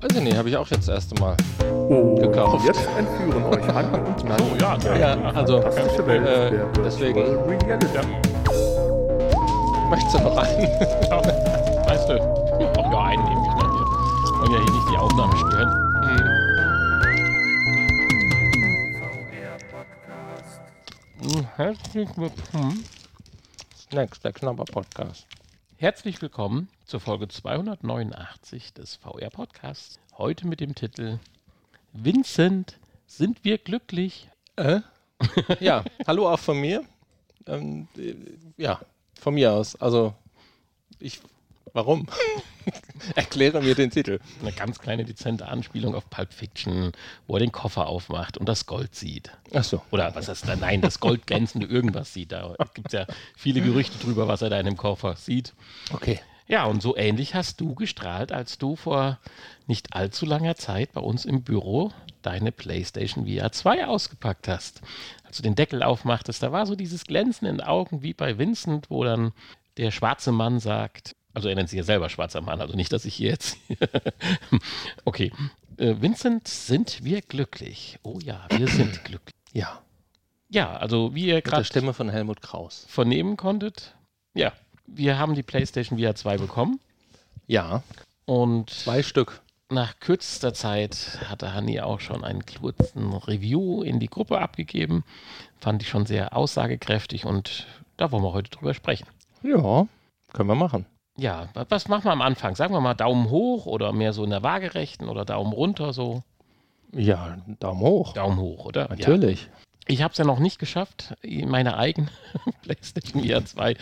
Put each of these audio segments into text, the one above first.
Weiß ich nicht, habe ich auch jetzt das erste Mal. Und Gekauft. jetzt entführen euch Hanni und Nanni. Oh ja, ja. Ja, also äh, deswegen Reality. möchtest du noch einen? Ja, weißt du, auch ja, einen nehme ich noch hier. Wollen ja hier nicht die Aufnahme stören. Hm, Herzlich willkommen. Next, der Knabber-Podcast. Herzlich willkommen zur Folge 289 des VR Podcasts. Heute mit dem Titel Vincent, sind wir glücklich? Äh? ja, hallo auch von mir. Ähm, äh, ja, von mir aus. Also, ich. Warum? Erkläre mir den Titel. Eine ganz kleine dezente Anspielung auf Pulp Fiction, wo er den Koffer aufmacht und das Gold sieht. Achso. Oder was heißt da? Nein, das goldglänzende irgendwas sieht. Da gibt es ja viele Gerüchte drüber, was er da in dem Koffer sieht. Okay. Ja, und so ähnlich hast du gestrahlt, als du vor nicht allzu langer Zeit bei uns im Büro deine PlayStation VR 2 ausgepackt hast. Als du den Deckel aufmachtest, da war so dieses Glänzen in den Augen wie bei Vincent, wo dann der schwarze Mann sagt, also er nennt sich ja selber schwarzer Mann, also nicht, dass ich hier jetzt. okay. Äh, Vincent, sind wir glücklich? Oh ja, wir sind glücklich. Ja. Ja, also wie ihr gerade Stimme von Helmut Kraus. vernehmen konntet, ja, wir haben die PlayStation VR 2 bekommen Ja, und zwei Stück. nach kürzester Zeit hatte Hanni auch schon einen kurzen Review in die Gruppe abgegeben. Fand ich schon sehr aussagekräftig und da wollen wir heute drüber sprechen. Ja, können wir machen. Ja, wa- was machen wir am Anfang? Sagen wir mal Daumen hoch oder mehr so in der Waagerechten oder Daumen runter so? Ja, Daumen hoch. Daumen hoch, oder? Ja. Natürlich. Ich habe es ja noch nicht geschafft, meine eigene PlayStation VR 2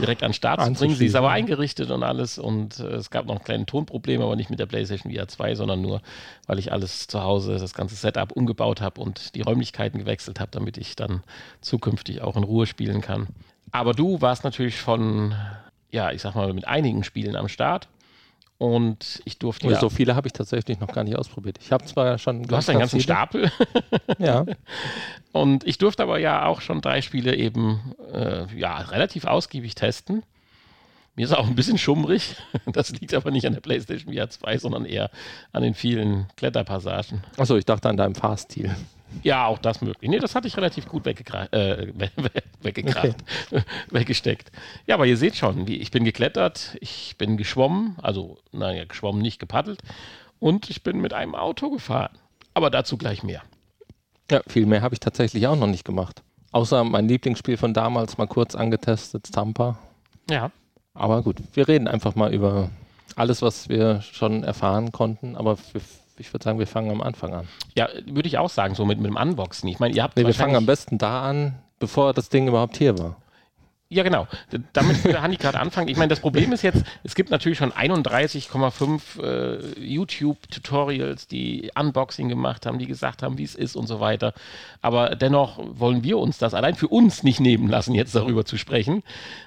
direkt an den Start zu bringen. Sie ist aber eingerichtet und alles und äh, es gab noch kleine Tonprobleme, aber nicht mit der PlayStation VR 2, sondern nur, weil ich alles zu Hause, das ganze Setup umgebaut habe und die Räumlichkeiten gewechselt habe, damit ich dann zukünftig auch in Ruhe spielen kann. Aber du warst natürlich von, ja, ich sag mal, mit einigen Spielen am Start und ich durfte ja, So viele habe ich tatsächlich noch gar nicht ausprobiert. Ich habe zwar schon. du hast einen ganzen Stapel. Ja. Und ich durfte aber ja auch schon drei Spiele eben äh, ja, relativ ausgiebig testen. Mir ist auch ein bisschen schummrig. Das liegt aber nicht an der PlayStation VR 2, sondern eher an den vielen Kletterpassagen. Achso, ich dachte an deinem Fahrstil. Ja, auch das möglich. Nee, das hatte ich relativ gut weggekra äh, weggekracht, weggesteckt. Ja, aber ihr seht schon, wie ich bin geklettert, ich bin geschwommen, also, naja, geschwommen, nicht gepaddelt. Und ich bin mit einem Auto gefahren. Aber dazu gleich mehr. Ja, viel mehr habe ich tatsächlich auch noch nicht gemacht. Außer mein Lieblingsspiel von damals mal kurz angetestet, Tampa. Ja. Aber gut, wir reden einfach mal über alles, was wir schon erfahren konnten. Aber wir, ich würde sagen, wir fangen am Anfang an. Ja, würde ich auch sagen, so mit, mit dem Unboxen. Ich meine, ihr habt Nee, wir fangen am besten da an, bevor das Ding überhaupt hier war. Ja, genau. Damit der Hanni gerade anfangen. Ich meine, das Problem ist jetzt, es gibt natürlich schon 31,5 äh, YouTube-Tutorials, die Unboxing gemacht haben, die gesagt haben, wie es ist und so weiter. Aber dennoch wollen wir uns das allein für uns nicht nehmen lassen, jetzt darüber zu sprechen.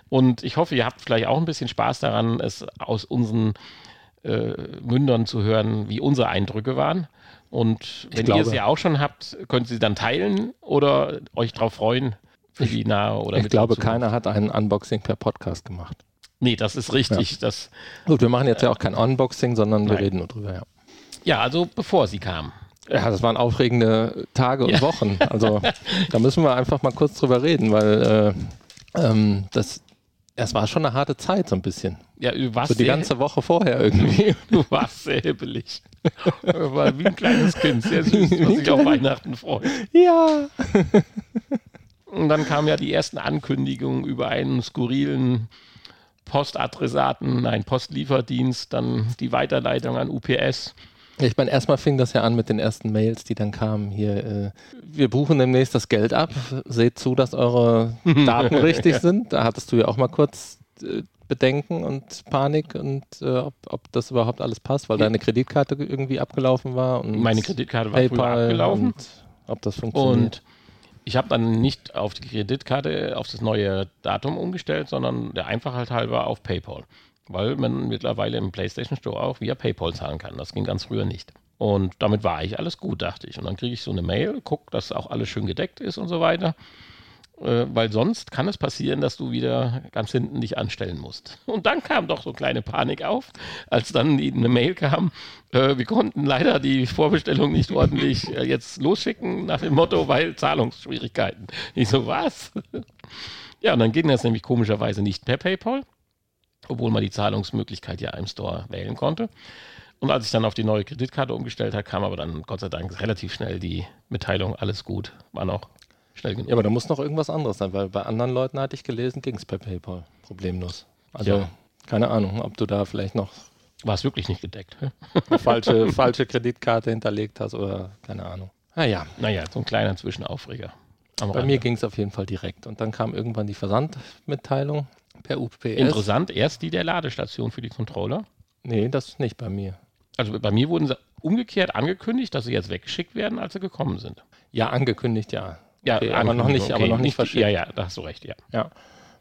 Und ich hoffe, ihr habt vielleicht auch ein bisschen Spaß daran, es aus unseren äh, Mündern zu hören, wie unsere Eindrücke waren. Und wenn ihr glaube- sie auch schon habt, könnt ihr sie dann teilen oder euch darauf freuen für die nahe oder ich glaube, Zukunft. keiner hat einen Unboxing per Podcast gemacht. Nee, das ist richtig. Das, Gut, wir machen jetzt ja auch kein Unboxing, sondern wir Nein. reden nur drüber. Ja. ja, also bevor sie kam. Ja, das waren aufregende Tage und Ja. Wochen. Also da müssen wir einfach mal kurz drüber reden, weil äh, ähm, das, es war schon eine harte Zeit so ein bisschen. Ja, du warst, So die ganze Woche vorher irgendwie. du warst sehr hibbelig. War wie ein kleines Kind, sehr süß, was sich auf Weihnachten freut. ja. Und dann kamen ja die ersten Ankündigungen über einen skurrilen Postadressaten, nein, Postlieferdienst, dann die Weiterleitung an UPS. Ich meine, erstmal fing das ja an mit den ersten Mails, die dann kamen. Hier, äh, wir buchen demnächst das Geld ab. Seht zu, dass eure Daten richtig sind. Da hattest du ja auch mal kurz äh, Bedenken und Panik und äh, ob, ob das überhaupt alles passt, weil deine Kreditkarte irgendwie abgelaufen war. Und Meine Kreditkarte war PayPal abgelaufen. und ob das funktioniert. Und ich habe dann nicht auf die Kreditkarte, auf das neue Datum umgestellt, sondern der Einfachheit halber auf PayPal. Weil man mittlerweile im PlayStation Store auch via PayPal zahlen kann. Das ging ganz früher nicht. Und damit war ich alles gut, dachte ich. Und dann kriege ich so eine Mail, guck, dass auch alles schön gedeckt ist und so weiter. äh, weil sonst kann es passieren, dass du wieder ganz hinten dich anstellen musst. Und dann kam doch so kleine Panik auf, als dann die, eine Mail kam, äh, wir konnten leider die Vorbestellung nicht ordentlich äh, jetzt losschicken nach dem Motto, weil Zahlungsschwierigkeiten. Ich so, was? ja, und dann ging das nämlich komischerweise nicht per PayPal, obwohl man die Zahlungsmöglichkeit ja im Store wählen konnte. Und als ich dann auf die neue Kreditkarte umgestellt habe, kam aber dann Gott sei Dank relativ schnell die Mitteilung, alles gut, war noch schnell genug. Ja, aber da muss noch irgendwas anderes sein, weil bei anderen Leuten hatte ich gelesen, ging es per PayPal problemlos. Also Ja. keine Ahnung, ob du da vielleicht noch War es wirklich nicht gedeckt? falsche, falsche Kreditkarte hinterlegt hast oder keine Ahnung. Naja, Naja, so ein kleiner Zwischenaufreger. Bei Rande. mir ging es auf jeden Fall direkt. Und dann kam irgendwann die Versandmitteilung per UPS. Interessant, erst die der Ladestation für die Controller. Nee, das nicht bei mir. Also bei mir wurden sie umgekehrt angekündigt, dass sie jetzt weggeschickt werden, als sie gekommen sind. Ja, angekündigt, ja. Ja, Okay, aber noch nicht, aber okay, noch nicht verschickt. Ja, ja, da hast du recht, ja. Ja.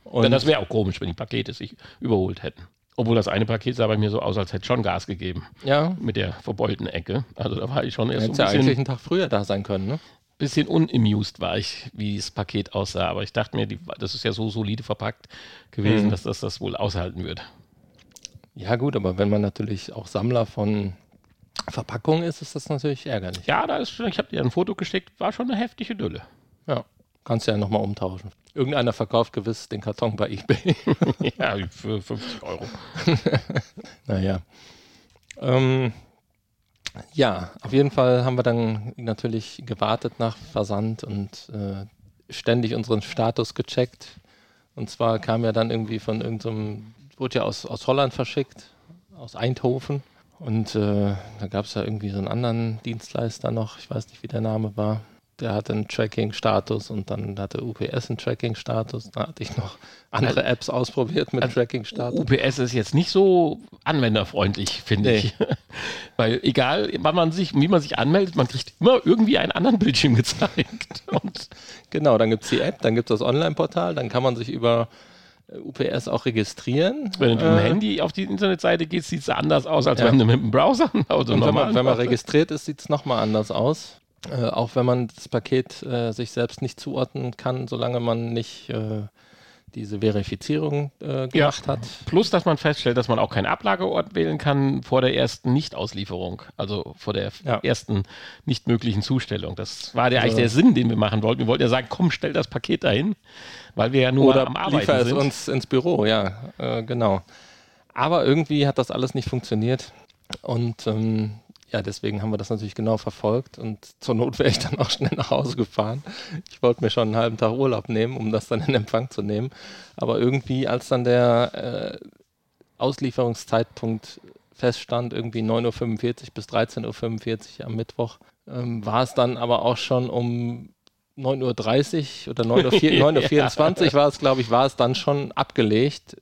Und Und das wäre auch komisch, wenn die Pakete sich überholt hätten. Obwohl das eine Paket sah bei mir so aus, als hätte schon Gas gegeben ja, mit der verbeulten Ecke. Also da war ich schon erst so hätte ein ja eigentlich bisschen, einen Tag früher da sein können, ne? Bisschen unamused war ich, wie das Paket aussah. Aber ich dachte mir, die, das ist ja so solide verpackt gewesen, Mhm. dass das das wohl aushalten wird. Ja, gut, aber wenn man natürlich auch Sammler von Verpackungen ist, ist das natürlich ärgerlich. Ja, da ist schon, ich habe dir ein Foto geschickt, war schon eine heftige Dülle. Ja. Kannst ja nochmal umtauschen. Irgendeiner verkauft gewiss den Karton bei eBay. ja, für 50 Euro. naja. Ähm, ja, auf jeden Fall haben wir dann natürlich gewartet nach Versand und äh, ständig unseren Status gecheckt. Und zwar kam ja dann irgendwie von irgendeinem, wurde ja aus, aus Holland verschickt, aus Eindhoven. Und äh, da gab es ja irgendwie so einen anderen Dienstleister noch, ich weiß nicht, wie der Name war. Der hatte einen Tracking-Status und dann hatte UPS einen Tracking-Status. Da hatte ich noch andere Apps ausprobiert mit Tracking-Status. UPS ist jetzt nicht so anwenderfreundlich, finde Nee. ich. Weil egal, wann man sich, wie man sich anmeldet, man kriegt immer irgendwie einen anderen Bildschirm gezeigt. Und Genau, dann gibt es die App, dann gibt es das Online-Portal, dann kann man sich über äh, UPS auch registrieren. wenn du mit dem Äh, Handy auf die Internetseite gehst, sieht es anders aus, als Ja. wenn du mit dem Browser also Und wenn man, wenn man registriert ist, sieht es nochmal anders aus. Äh, auch wenn man das Paket äh, sich selbst nicht zuordnen kann, solange man nicht äh, diese Verifizierung äh, gemacht hat. Plus, dass man feststellt, dass man auch keinen Ablageort wählen kann vor der ersten Nichtauslieferung, also vor der Ja. ersten nicht möglichen Zustellung. Das war der, Also- eigentlich der Sinn, den wir machen wollten. Wir wollten ja sagen, komm, stell das Paket dahin, weil wir ja nur am Arbeiten liefer es sind. uns ins Büro, ja, äh, genau. Aber irgendwie hat das alles nicht funktioniert. Und ähm, ja, deswegen haben wir das natürlich genau verfolgt. Und zur Not wäre ich dann auch schnell nach Hause gefahren. Ich wollte mir schon einen halben Tag Urlaub nehmen, um das dann in Empfang zu nehmen. Aber irgendwie, als dann der äh, Auslieferungszeitpunkt feststand, irgendwie 9.45 Uhr bis 13.45 Uhr am Mittwoch, ähm, war es dann aber auch schon um 9.30 Uhr oder 9.24 Uhr war es, glaube ich, war es dann schon abgelegt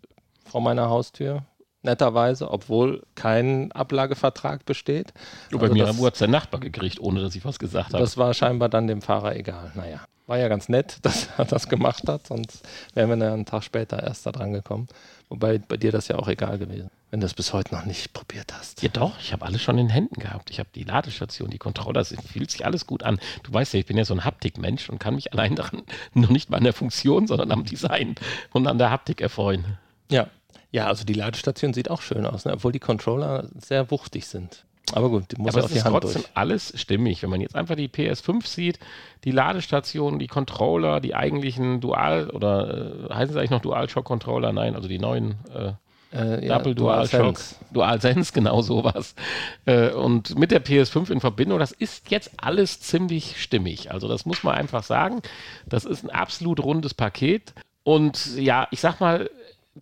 vor meiner Haustür. Netterweise, obwohl kein Ablagevertrag besteht. Du, bei Also mir das- wurde es der Nachbar gekriegt, ohne dass ich was gesagt habe. Das war scheinbar dann dem Fahrer egal. Naja, war ja ganz nett, dass er das gemacht hat, sonst wären wir dann einen Tag später erst da dran gekommen. Wobei bei dir das ja auch egal gewesen, wenn du es bis heute noch nicht probiert hast. Ja doch, ich habe alles schon in Händen gehabt. Ich habe die Ladestation, die Controller, es fühlt sich alles gut an. Du weißt ja, ich bin ja so ein Haptikmensch und kann mich allein daran, noch nicht mal an der Funktion, sondern am Design und an der Haptik erfreuen. Ja. Ja, also die Ladestation sieht auch schön aus, ne? obwohl die Controller sehr wuchtig sind. Aber gut, die muss Aber auf es die ist Hand trotzdem durch. alles stimmig. Wenn man jetzt einfach die PS5 sieht, die Ladestation, die Controller, die eigentlichen Dual- oder äh, heißen sie eigentlich noch DualShock-Controller? Nein, also die neuen äh, Äh, ja, Double DualShock, DualSense. DualSense, genau sowas. Äh, und mit der PS5 in Verbindung, das ist jetzt alles ziemlich stimmig. Also das muss man einfach sagen. Das ist ein absolut rundes Paket. Und ja, ich sag mal,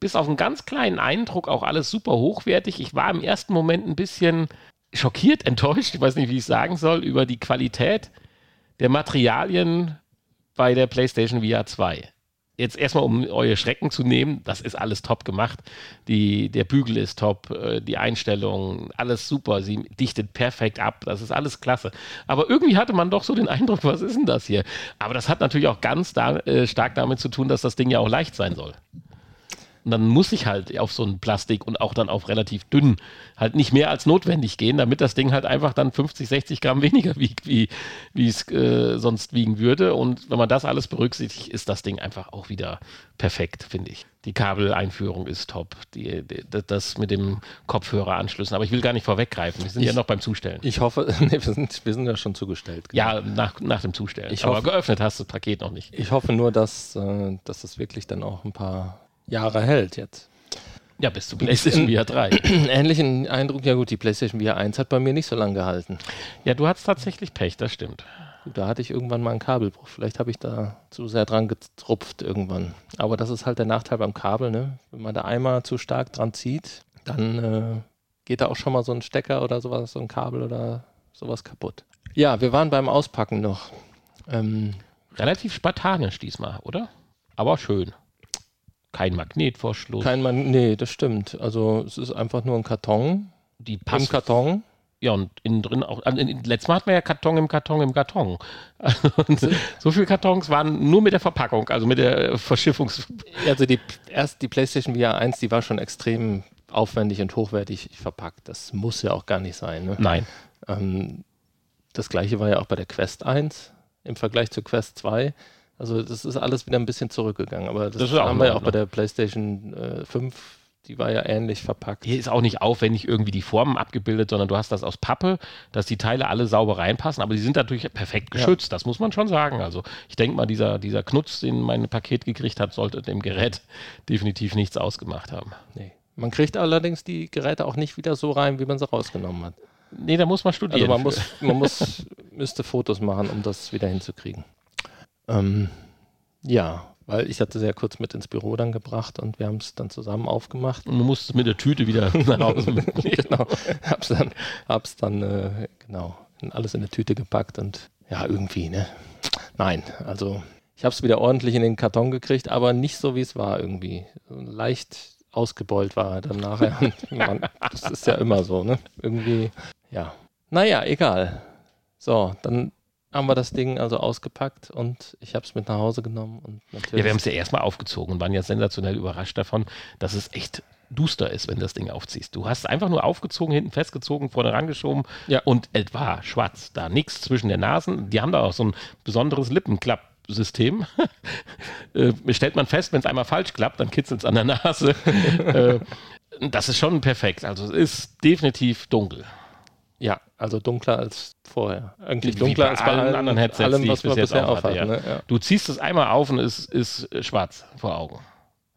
bis auf einen ganz kleinen Eindruck auch alles super hochwertig. Ich war im ersten Moment ein bisschen schockiert, enttäuscht, ich weiß nicht, wie ich sagen soll, über die Qualität der Materialien bei der PlayStation VR 2 jetzt erstmal, um eure Schrecken zu nehmen, das ist alles top gemacht. Die, der Bügel ist top, äh, die Einstellungen, alles super. Sie dichtet perfekt ab, das ist alles klasse. Aber irgendwie hatte man doch so den Eindruck, was ist denn das hier? Aber das hat natürlich auch ganz da, äh, stark damit zu tun, dass das Ding ja auch leicht sein soll. Und dann muss ich halt auf so ein Plastik und auch dann auf relativ dünn halt nicht mehr als notwendig gehen, damit das Ding halt einfach dann 50, 60 Gramm weniger wiegt, wie, es äh, sonst wiegen würde. Und wenn man das alles berücksichtigt, ist das Ding einfach auch wieder perfekt, finde ich. Die Kabeleinführung ist top. Die, die, das mit dem Kopfhöreranschlüssen. Aber ich will gar nicht vorweggreifen. Wir sind Ich- ja noch beim Zustellen. Ich hoffe, nee, wir sind, wir sind ja schon zugestellt. genau. ja, nach, nach dem Zustellen. Ich Aber hoffe- geöffnet hast du das Paket noch nicht. Ich hoffe nur, dass, äh, dass das wirklich dann auch ein paar Jahre hält jetzt. Ja, bis zu PlayStation VR 3. Ähnlichen Eindruck, ja gut, die PlayStation VR 1 hat bei mir nicht so lange gehalten. Ja, du hattest tatsächlich Pech, das stimmt. Gut, da hatte ich irgendwann mal einen Kabelbruch. Vielleicht habe ich da zu sehr dran getropft irgendwann. Aber das ist halt der Nachteil beim Kabel, ne? Wenn man da einmal zu stark dran zieht, dann äh, geht da auch schon mal so ein Stecker oder sowas, so ein Kabel oder sowas kaputt. Ja, wir waren beim Auspacken noch. Ähm, Relativ spartanisch diesmal, oder? Aber schön. Kein Magnetverschluss. kein Mann, nee, das stimmt. Also es ist einfach nur ein Karton die im Pass Karton. Ja, und innen drin auch. Also in, letztes Mal hatten wir ja Karton im Karton im Karton. Also, so viele Kartons waren nur mit der Verpackung, also mit der Verschiffungs. Also die erst die PlayStation VR 1, die war schon extrem aufwendig und hochwertig verpackt. Das muss ja auch gar nicht sein. Ne? Nein. Ähm, das gleiche war ja auch bei der Quest 1 im Vergleich zur Quest 2. Also das ist alles wieder ein bisschen zurückgegangen. Aber das, Das haben wir ja auch bei der PlayStation äh, 5, die war ja ähnlich verpackt. Hier ist auch nicht aufwendig irgendwie die Formen abgebildet, sondern du hast das aus Pappe, dass die Teile alle sauber reinpassen, aber die sind natürlich perfekt geschützt, das muss man schon sagen. Also ich denke mal, dieser, dieser Knutz, den mein Paket gekriegt hat, sollte dem Gerät definitiv nichts ausgemacht haben. Nee. Man kriegt allerdings die Geräte auch nicht wieder so rein, wie man sie rausgenommen hat. Nee, da muss man Also studieren. man für. muss, man muss, müsste Fotos machen, um das wieder hinzukriegen. Ähm, ja, weil ich hatte ja kurz mit ins Büro dann gebracht und wir haben es dann zusammen aufgemacht. Und du musst es mit der Tüte wieder nach Hause mitnehmen. genau, hab's dann, hab's dann äh, genau alles in eine Tüte gepackt und ja irgendwie ne, nein, also ich habe es wieder ordentlich in den Karton gekriegt, aber nicht so wie es war irgendwie, leicht ausgebeult war er dann nachher. Man, das ist ja immer so, ne? Irgendwie, ja. Naja, egal. So, dann haben wir das Ding also ausgepackt und ich habe es mit nach Hause genommen und natürlich. Ja, wir haben es ja erstmal aufgezogen und waren ja sensationell überrascht davon, dass es echt duster ist, wenn du das Ding aufziehst. Du hast es einfach nur aufgezogen, hinten festgezogen, vorne rangeschoben Ja. und es war schwarz. Da nichts zwischen den Nasen. Die haben da auch so ein besonderes Lippenklappsystem. äh, stellt man fest, wenn es einmal falsch klappt, dann kitzelt es an der Nase. äh, das ist schon perfekt. Also es ist definitiv dunkel. Ja, also dunkler als vorher. Eigentlich dunkler als bei allen anderen Headsets, allem, die was wir bis bisher auch hatte, ja. Ne? Ja. Du ziehst es einmal auf und es ist äh, schwarz vor Augen.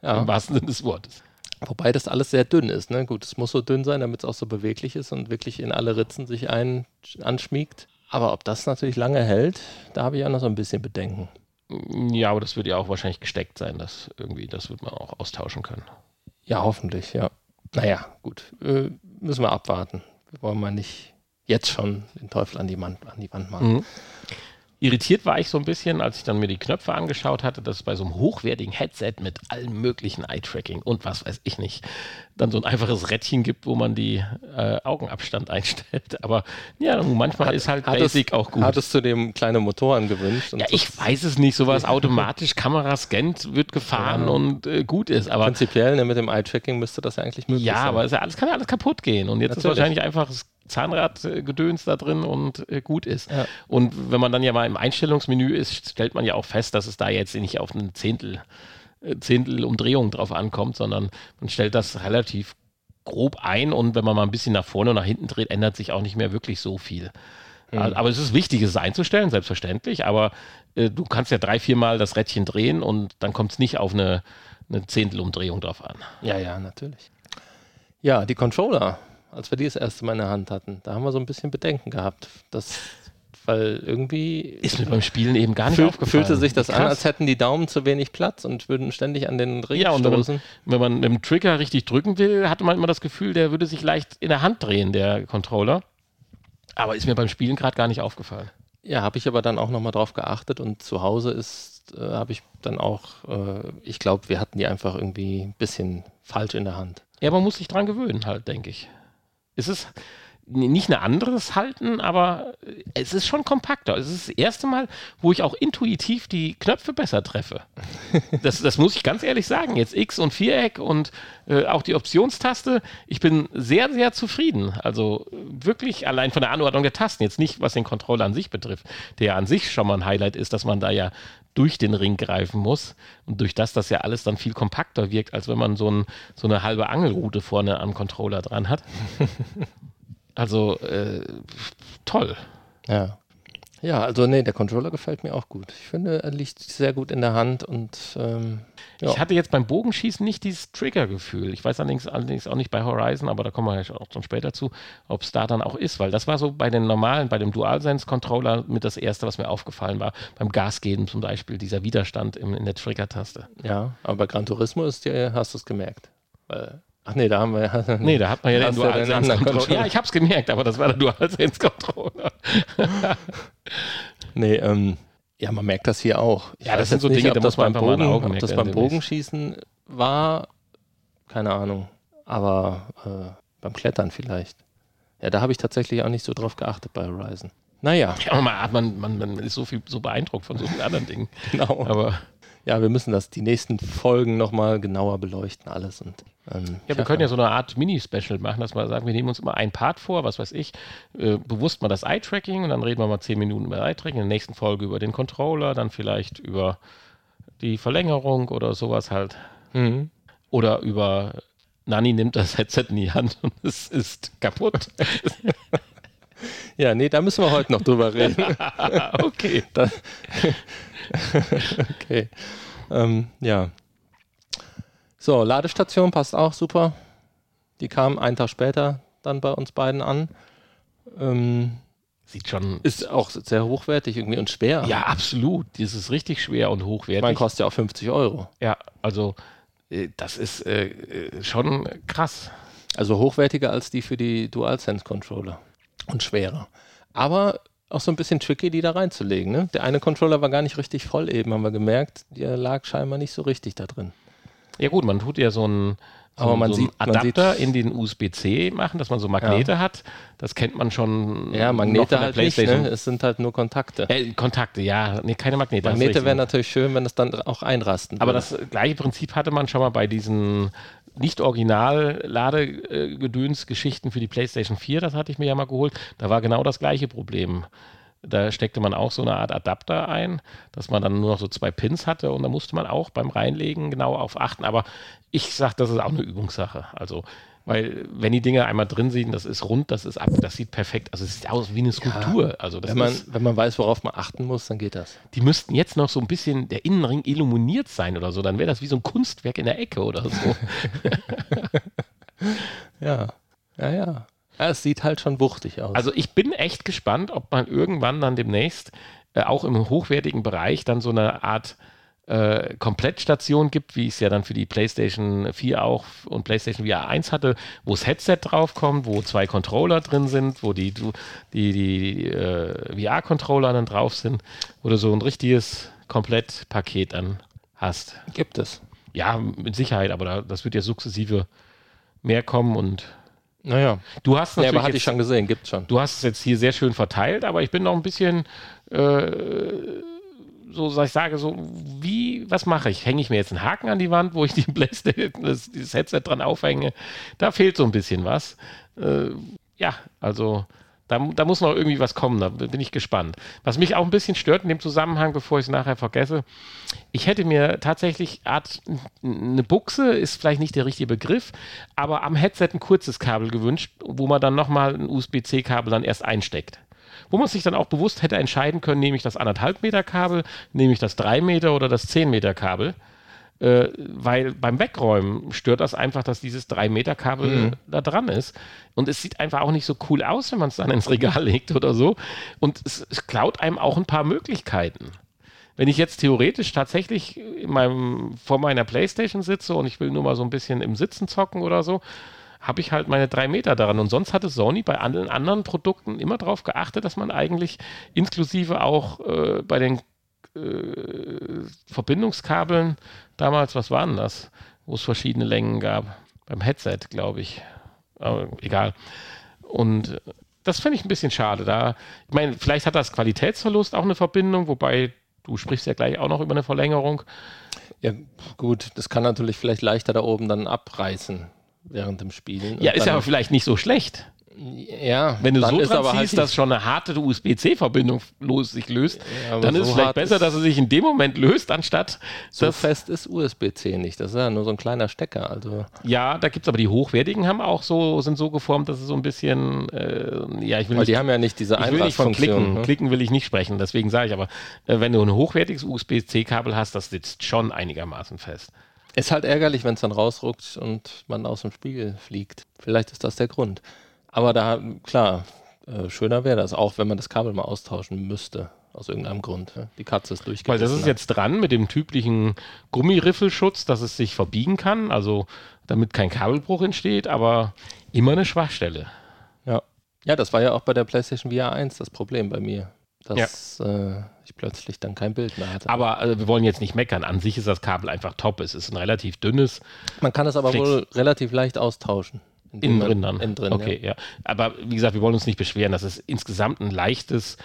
Ja. Im wahrsten Sinne des Wortes. Wobei das alles sehr dünn ist. Ne? Gut, es muss so dünn sein, damit es auch so beweglich ist und wirklich in alle Ritzen sich ein, anschmiegt. Aber ob das natürlich lange hält, da habe ich auch noch so ein bisschen Bedenken. Ja, aber das wird ja auch wahrscheinlich gesteckt sein, das irgendwie, das wird man auch austauschen können. Ja, hoffentlich, ja. Naja, gut. Äh, müssen wir abwarten. Wir wollen mal nicht jetzt schon den Teufel an die Wand, an die Wand machen. Mhm. Irritiert war ich so ein bisschen, als ich dann mir die Knöpfe angeschaut hatte, dass es bei so einem hochwertigen Headset mit allem möglichen Eye-Tracking und was weiß ich nicht, dann so ein einfaches Rädchen gibt, wo man die äh, Augenabstand einstellt. Aber ja, manchmal ist halt Hattest- Basic auch gut. Hattest du dem kleine Motoren gewünscht? und ja, so- ich weiß es nicht, sowas automatisch Kamera scannt, wird gefahren Ja. und äh, gut ist. Aber Prinzipiell ne, mit dem Eye-Tracking müsste das ja eigentlich möglich Ja, sein. aber es ist ja alles, kann ja alles kaputt gehen. Und jetzt ist Natürlich. wahrscheinlich einfach Zahnradgedöns da drin und äh, gut ist. Ja. Und wenn man dann ja mal im Einstellungsmenü ist, stellt man ja auch fest, dass es da jetzt nicht auf einen Zehntel, äh, Zehntel Umdrehung drauf ankommt, sondern man stellt das relativ grob ein und wenn man mal ein bisschen nach vorne und nach hinten dreht, ändert sich auch nicht mehr wirklich so viel. Mhm. Aber es ist wichtig, es einzustellen, selbstverständlich, aber äh, du kannst ja drei, vier Mal das Rädchen drehen und dann kommt es nicht auf eine, eine Zehntelumdrehung drauf an. Ja, ja, natürlich. Ja, die Controller, als wir die das erste Mal in der Hand hatten, da haben wir so ein bisschen Bedenken gehabt. Das, weil irgendwie Ist mir beim Spielen eben gar nicht fühl, aufgefallen. fühlte sich das an, Krass. als hätten die Daumen zu wenig Platz und würden ständig an den Ring Ja, und wenn man, stoßen. wenn man mit dem Trigger richtig drücken will, hatte man immer das Gefühl, der würde sich leicht in der Hand drehen, der Controller. Aber ist mir beim Spielen gerade gar nicht aufgefallen. Ja, habe ich aber dann auch nochmal drauf geachtet und zu Hause ist, äh, habe ich dann auch, äh, ich glaube, wir hatten die einfach irgendwie ein bisschen falsch in der Hand. Ja, man muss sich dran gewöhnen halt, denke ich. Es ist, nicht ein anderes halten, aber es ist schon kompakter. Es ist das erste Mal, wo ich auch intuitiv die Knöpfe besser treffe. Das, das muss ich ganz ehrlich sagen. Jetzt X und Viereck und äh, auch die Optionstaste. Ich bin sehr, sehr zufrieden. Also wirklich allein von der Anordnung der Tasten. Jetzt nicht, was den Controller an sich betrifft, der an sich schon mal ein Highlight ist, dass man da ja durch den Ring greifen muss und durch das, dass ja alles dann viel kompakter wirkt, als wenn man so, ein, so eine halbe Angelrute vorne am Controller dran hat. Also äh, toll. Ja. Ja, also nee, der Controller gefällt mir auch gut. Ich finde, er liegt sehr gut in der Hand und ähm, ja. Ich hatte jetzt beim Bogenschießen nicht dieses Trigger-Gefühl. Ich weiß allerdings, allerdings auch nicht bei Horizon, aber da kommen wir ja auch schon später zu, ob es da dann auch ist, weil das war so bei den normalen, bei dem DualSense-Controller mit das erste, was mir aufgefallen war. Beim Gas geben zum Beispiel, dieser Widerstand im, in der Trigger-Taste. Ja, aber bei Gran Turismo ist dir, hast du es gemerkt. Weil Ach nee, da haben wir ja. Nee, da hat man ja den Dual-Sense-Controller. Ja, ich hab's gemerkt, aber das war der DualSense-Controller. nee, ähm, ja, man merkt das hier auch. Ich ja, das sind so Dinge, da muss man beim Bogen, ob das beim Bogenschießen war, keine Ahnung. Aber äh, beim Klettern vielleicht. Ja, da habe ich tatsächlich auch nicht so drauf geachtet bei Horizon. Naja. Ja, man, man, man, man ist so viel so beeindruckt von so vielen anderen Dingen. genau. Aber ja, wir müssen das die nächsten Folgen nochmal genauer beleuchten, alles. Und, ähm, ja, wir können ja so eine Art Mini-Special machen, dass wir sagen, wir nehmen uns immer ein Part vor, was weiß ich, äh, bewusst mal das Eye-Tracking und dann reden wir mal zehn Minuten über Eye-Tracking, in der nächsten Folge über den Controller, dann vielleicht über die Verlängerung oder sowas halt. Mhm. Oder über Nani nimmt das Headset in die Hand und es ist kaputt. Ja, nee, da müssen wir heute noch drüber reden. okay. Da, okay. Ähm, ja. So, Ladestation passt auch super. Die kam einen Tag später dann bei uns beiden an. Ähm, Sieht schon. Ist auch sehr hochwertig irgendwie und schwer. Ja, absolut. Das ist richtig schwer und hochwertig. Man kostet ja auch 50 Euro. Ja, also äh, das ist äh, äh, schon krass. Also hochwertiger als die für die DualSense Controller und schwerer. Aber auch so ein bisschen tricky, die da reinzulegen. Ne? Der eine Controller war gar nicht richtig voll eben, haben wir gemerkt. Der lag scheinbar nicht so richtig da drin. Ja gut, man tut ja so einen, so Aber man so sieht- man Adapter in den USB-C machen, dass man so Magnete hat. Das kennt man schon. Ja, Magnete halt nicht, ne? Es sind halt nur Kontakte. Äh, Kontakte, ja. Nee, keine Magnete. Magnete wären natürlich schön, wenn es dann auch einrasten Aber würde. das gleiche Prinzip hatte man schon mal bei diesen nicht original Ladegedöns-Geschichten für die PlayStation 4, das hatte ich mir ja mal geholt. Da war genau das gleiche Problem. Da steckte man auch so eine Art Adapter ein, dass man dann nur noch so zwei Pins hatte und da musste man auch beim Reinlegen genau auf achten. Aber ich sage, das ist auch eine Übungssache. Also, weil wenn die Dinge einmal drin sind, das ist rund, das ist ab, das sieht perfekt, also es sieht aus wie eine Skulptur. also das wenn, man, ist, wenn man weiß, worauf man achten muss, dann geht das. die müssten jetzt noch so ein bisschen der Innenring illuminiert sein oder so, dann wäre das wie so ein Kunstwerk in der Ecke oder so. Ja, ja, ja. ja es sieht halt schon wuchtig aus. Also ich bin echt gespannt, ob man irgendwann dann demnächst äh, auch im hochwertigen Bereich dann so eine Art äh, Komplettstation gibt, wie es ja dann für die PlayStation 4 auch und PlayStation VR 1 hatte, wo das Headset draufkommt, wo zwei Controller drin sind, wo die, du- die, die äh, VR-Controller dann drauf sind, wo du so ein richtiges Komplettpaket dann hast. gibt es. Ja, mit Sicherheit, aber da, das wird ja sukzessive mehr kommen und Naja. du hast Nee, natürlich aber hatte jetzt- ich schon gesehen, gibt's schon. Du hast es jetzt hier sehr schön verteilt, aber ich bin noch ein bisschen äh, so, sag ich sage, so, wie, was mache ich? Hänge ich mir jetzt einen Haken an die Wand, wo ich die Playstation, das, dieses Headset dran aufhänge? Da fehlt so ein bisschen was. Äh, ja, also da, da muss noch irgendwie was kommen, da bin ich gespannt. Was mich auch ein bisschen stört in dem Zusammenhang, bevor ich es nachher vergesse, ich hätte mir tatsächlich Art, eine Buchse ist vielleicht nicht der richtige Begriff, aber am Headset ein kurzes Kabel gewünscht, wo man dann nochmal ein USB-C-Kabel dann erst einsteckt. Wo man sich dann auch bewusst hätte entscheiden können, nehme ich das anderthalb Meter Kabel, nehme ich das drei Meter oder das zehn Meter Kabel. Äh, weil beim Wegräumen stört das einfach, dass dieses 3-Meter-Kabel da dran ist. Und es sieht einfach auch nicht so cool aus, wenn man es dann ins Regal legt oder so. Und es, es klaut einem auch ein paar Möglichkeiten. Wenn ich jetzt theoretisch tatsächlich in meinem, vor meiner Playstation sitze und ich will nur mal so ein bisschen im Sitzen zocken oder so, habe ich halt meine drei Meter daran. Und sonst hatte Sony bei allen anderen Produkten immer darauf geachtet, dass man eigentlich inklusive auch äh, bei den äh, Verbindungskabeln damals, was waren das? Wo es verschiedene Längen gab. Beim Headset, glaube ich. Aber egal. Und das finde ich ein bisschen schade. Da, ich meine, vielleicht hat das Qualitätsverlust auch eine Verbindung, wobei du sprichst ja gleich auch noch über eine Verlängerung. Ja, gut, das kann natürlich vielleicht leichter da oben dann abreißen während dem Spielen. Ja, ist dann, aber vielleicht nicht so schlecht. ja, Wenn du so ist aber halt ziehst, dass schon eine harte USB-C-Verbindung los, sich löst, Ja, dann ist so es vielleicht besser, ist- dass er sich in dem Moment löst, anstatt so dass fest ist USB-C nicht. Das ist ja nur so ein kleiner Stecker. Also Ja, da gibt es aber die hochwertigen haben auch so, sind so geformt, dass es so ein bisschen, äh, ja, ich will weil nicht, die haben ja nicht diese ich will nicht von Klicken. Ne? Klicken will ich nicht sprechen, deswegen sage ich aber, äh, wenn du ein hochwertiges USB-C-Kabel hast, das sitzt schon einigermaßen fest. Ist halt ärgerlich, wenn es dann rausruckt und man aus dem Spiegel fliegt. Vielleicht ist das der Grund. Aber da, klar, äh, schöner wäre das, auch wenn man das Kabel mal austauschen müsste. Aus irgendeinem Grund. Die Katze ist Weil durchgegangen. das ist jetzt dran mit dem typischen Gummiriffelschutz, dass es sich verbiegen kann, also damit kein Kabelbruch entsteht, aber immer eine Schwachstelle. Ja. ja, das war ja auch bei der PlayStation VR 1 das Problem bei mir. Dass äh, ich plötzlich dann kein Bild mehr hatte. Aber äh, wir wollen jetzt nicht meckern. An sich ist das Kabel einfach top. Es ist ein relativ dünnes, man kann es aber Flex. wohl relativ leicht austauschen. Innen drin dann. Innen drin, okay, ja. Aber wie gesagt, wir wollen uns nicht beschweren. Das ist insgesamt ein leichtes,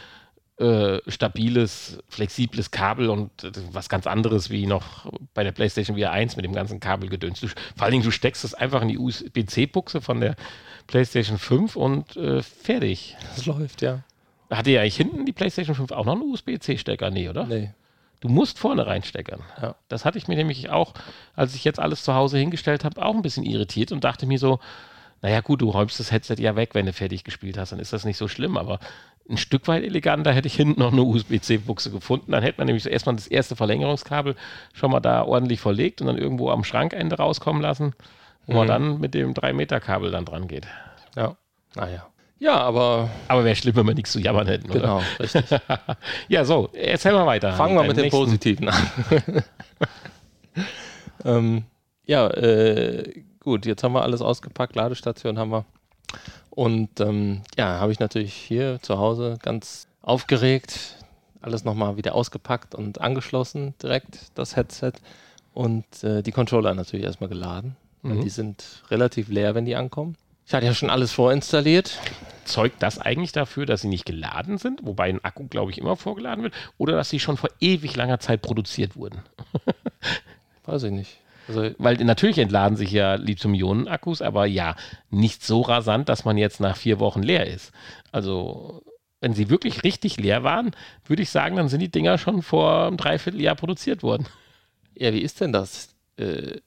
äh, stabiles, flexibles Kabel und äh, was ganz anderes wie noch bei der PlayStation VR 1 mit dem ganzen Kabelgedöns. Du, vor allen Dingen, du steckst es einfach in die USB-C-Buchse von der PlayStation 5 und äh, fertig. ja. Das läuft, ja. Hatte ja eigentlich hinten die PlayStation 5 auch noch einen USB-C-Stecker? Nee, oder? Nee. Du musst vorne reinsteckern. Ja. Das hatte ich mir nämlich auch, als ich jetzt alles zu Hause hingestellt habe, auch ein bisschen irritiert und dachte mir so, naja gut, du räumst das Headset ja weg, wenn du fertig gespielt hast, dann ist das nicht so schlimm, aber ein Stück weit eleganter hätte ich hinten noch eine USB-C-Buchse gefunden. Dann hätte man nämlich so erstmal das erste Verlängerungskabel schon mal da ordentlich verlegt und dann irgendwo am Schrankende rauskommen lassen, wo man Mhm. dann mit dem 3-Meter-Kabel dann dran geht. Ja. Naja. Ja, aber Aber wäre schlimm, wenn wir nichts zu jammern hätten, oder? genau, richtig. Ja, so, erzähl mal weiter. Fangen wir mit dem nächsten- Positiven an. ähm, ja, äh, gut, jetzt haben wir alles ausgepackt, Ladestation haben wir. Und ähm, ja, habe ich natürlich hier zu Hause ganz aufgeregt, alles nochmal wieder ausgepackt und angeschlossen, direkt das Headset. Und äh, die Controller natürlich erstmal geladen. Mhm. Die sind relativ leer, wenn die ankommen. Ich hatte ja schon alles vorinstalliert. Zeugt das eigentlich dafür, dass sie nicht geladen sind, wobei ein Akku, glaube ich, immer vorgeladen wird, oder dass sie schon vor ewig langer Zeit produziert wurden? Weiß ich nicht. Also, Weil natürlich entladen sich ja Lithium-Ionen-Akkus, aber ja, nicht so rasant, dass man jetzt nach vier Wochen leer ist. Also, wenn sie wirklich richtig leer waren, würde ich sagen, dann sind die Dinger schon vor einem Dreivierteljahr produziert worden. Ja, wie ist denn das? Äh,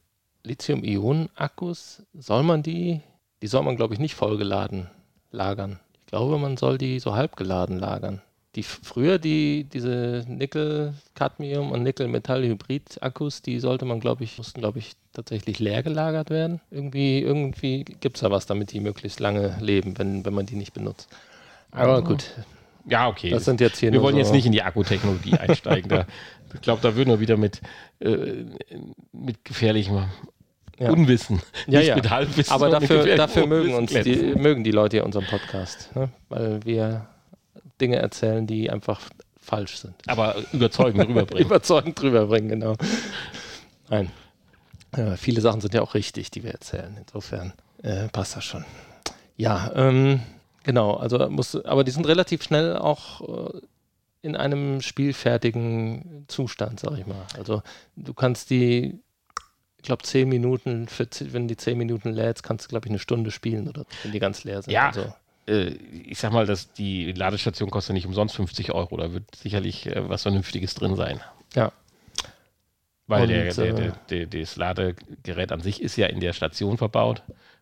Lithium-Ionen-Akkus, soll man die, die soll man, glaube ich, nicht vollgeladen lagern. Ich glaube, man soll die so halb geladen lagern. Die früher die, diese Nickel-Cadmium und Nickel-Metall-Hybrid-Akkus, die sollte man, glaube ich, mussten, glaube ich, tatsächlich leer gelagert werden. Irgendwie, irgendwie gibt es da was, damit die möglichst lange leben, wenn, wenn man die nicht benutzt. Aber gut, Ja, okay. das sind jetzt hier wir wollen so, jetzt nicht in die Akkutechnologie einsteigen. Da, ich glaube, da würden wir wieder mit, äh, mit gefährlichem Ja. Unwissen, Ja, nicht ja. mit Halbwissen. Aber dafür, dafür mögen, uns die, mögen die Leute hier unseren Podcast, ne? weil wir Dinge erzählen, die einfach falsch sind. aber überzeugend rüberbringen. Überzeugend drüber bringen, genau. Nein. Ja, viele Sachen sind ja auch richtig, die wir erzählen. Insofern äh, passt das schon. Ja, ähm, genau. Also muss, aber die sind relativ schnell auch äh, in einem spielfertigen Zustand, sag ich mal. Also du kannst die, ich glaube, zehn Minuten, für, wenn die zehn Minuten lädst, kannst du, glaube ich, eine Stunde spielen oder wenn die ganz leer sind. Ja. Also, äh, ich sag mal, dass die Ladestation kostet nicht umsonst 50 Euro. Da wird sicherlich äh, was Vernünftiges drin sein. ja. Weil Und, der, der, äh, der, der, das Ladegerät an sich ist ja in der Station verbaut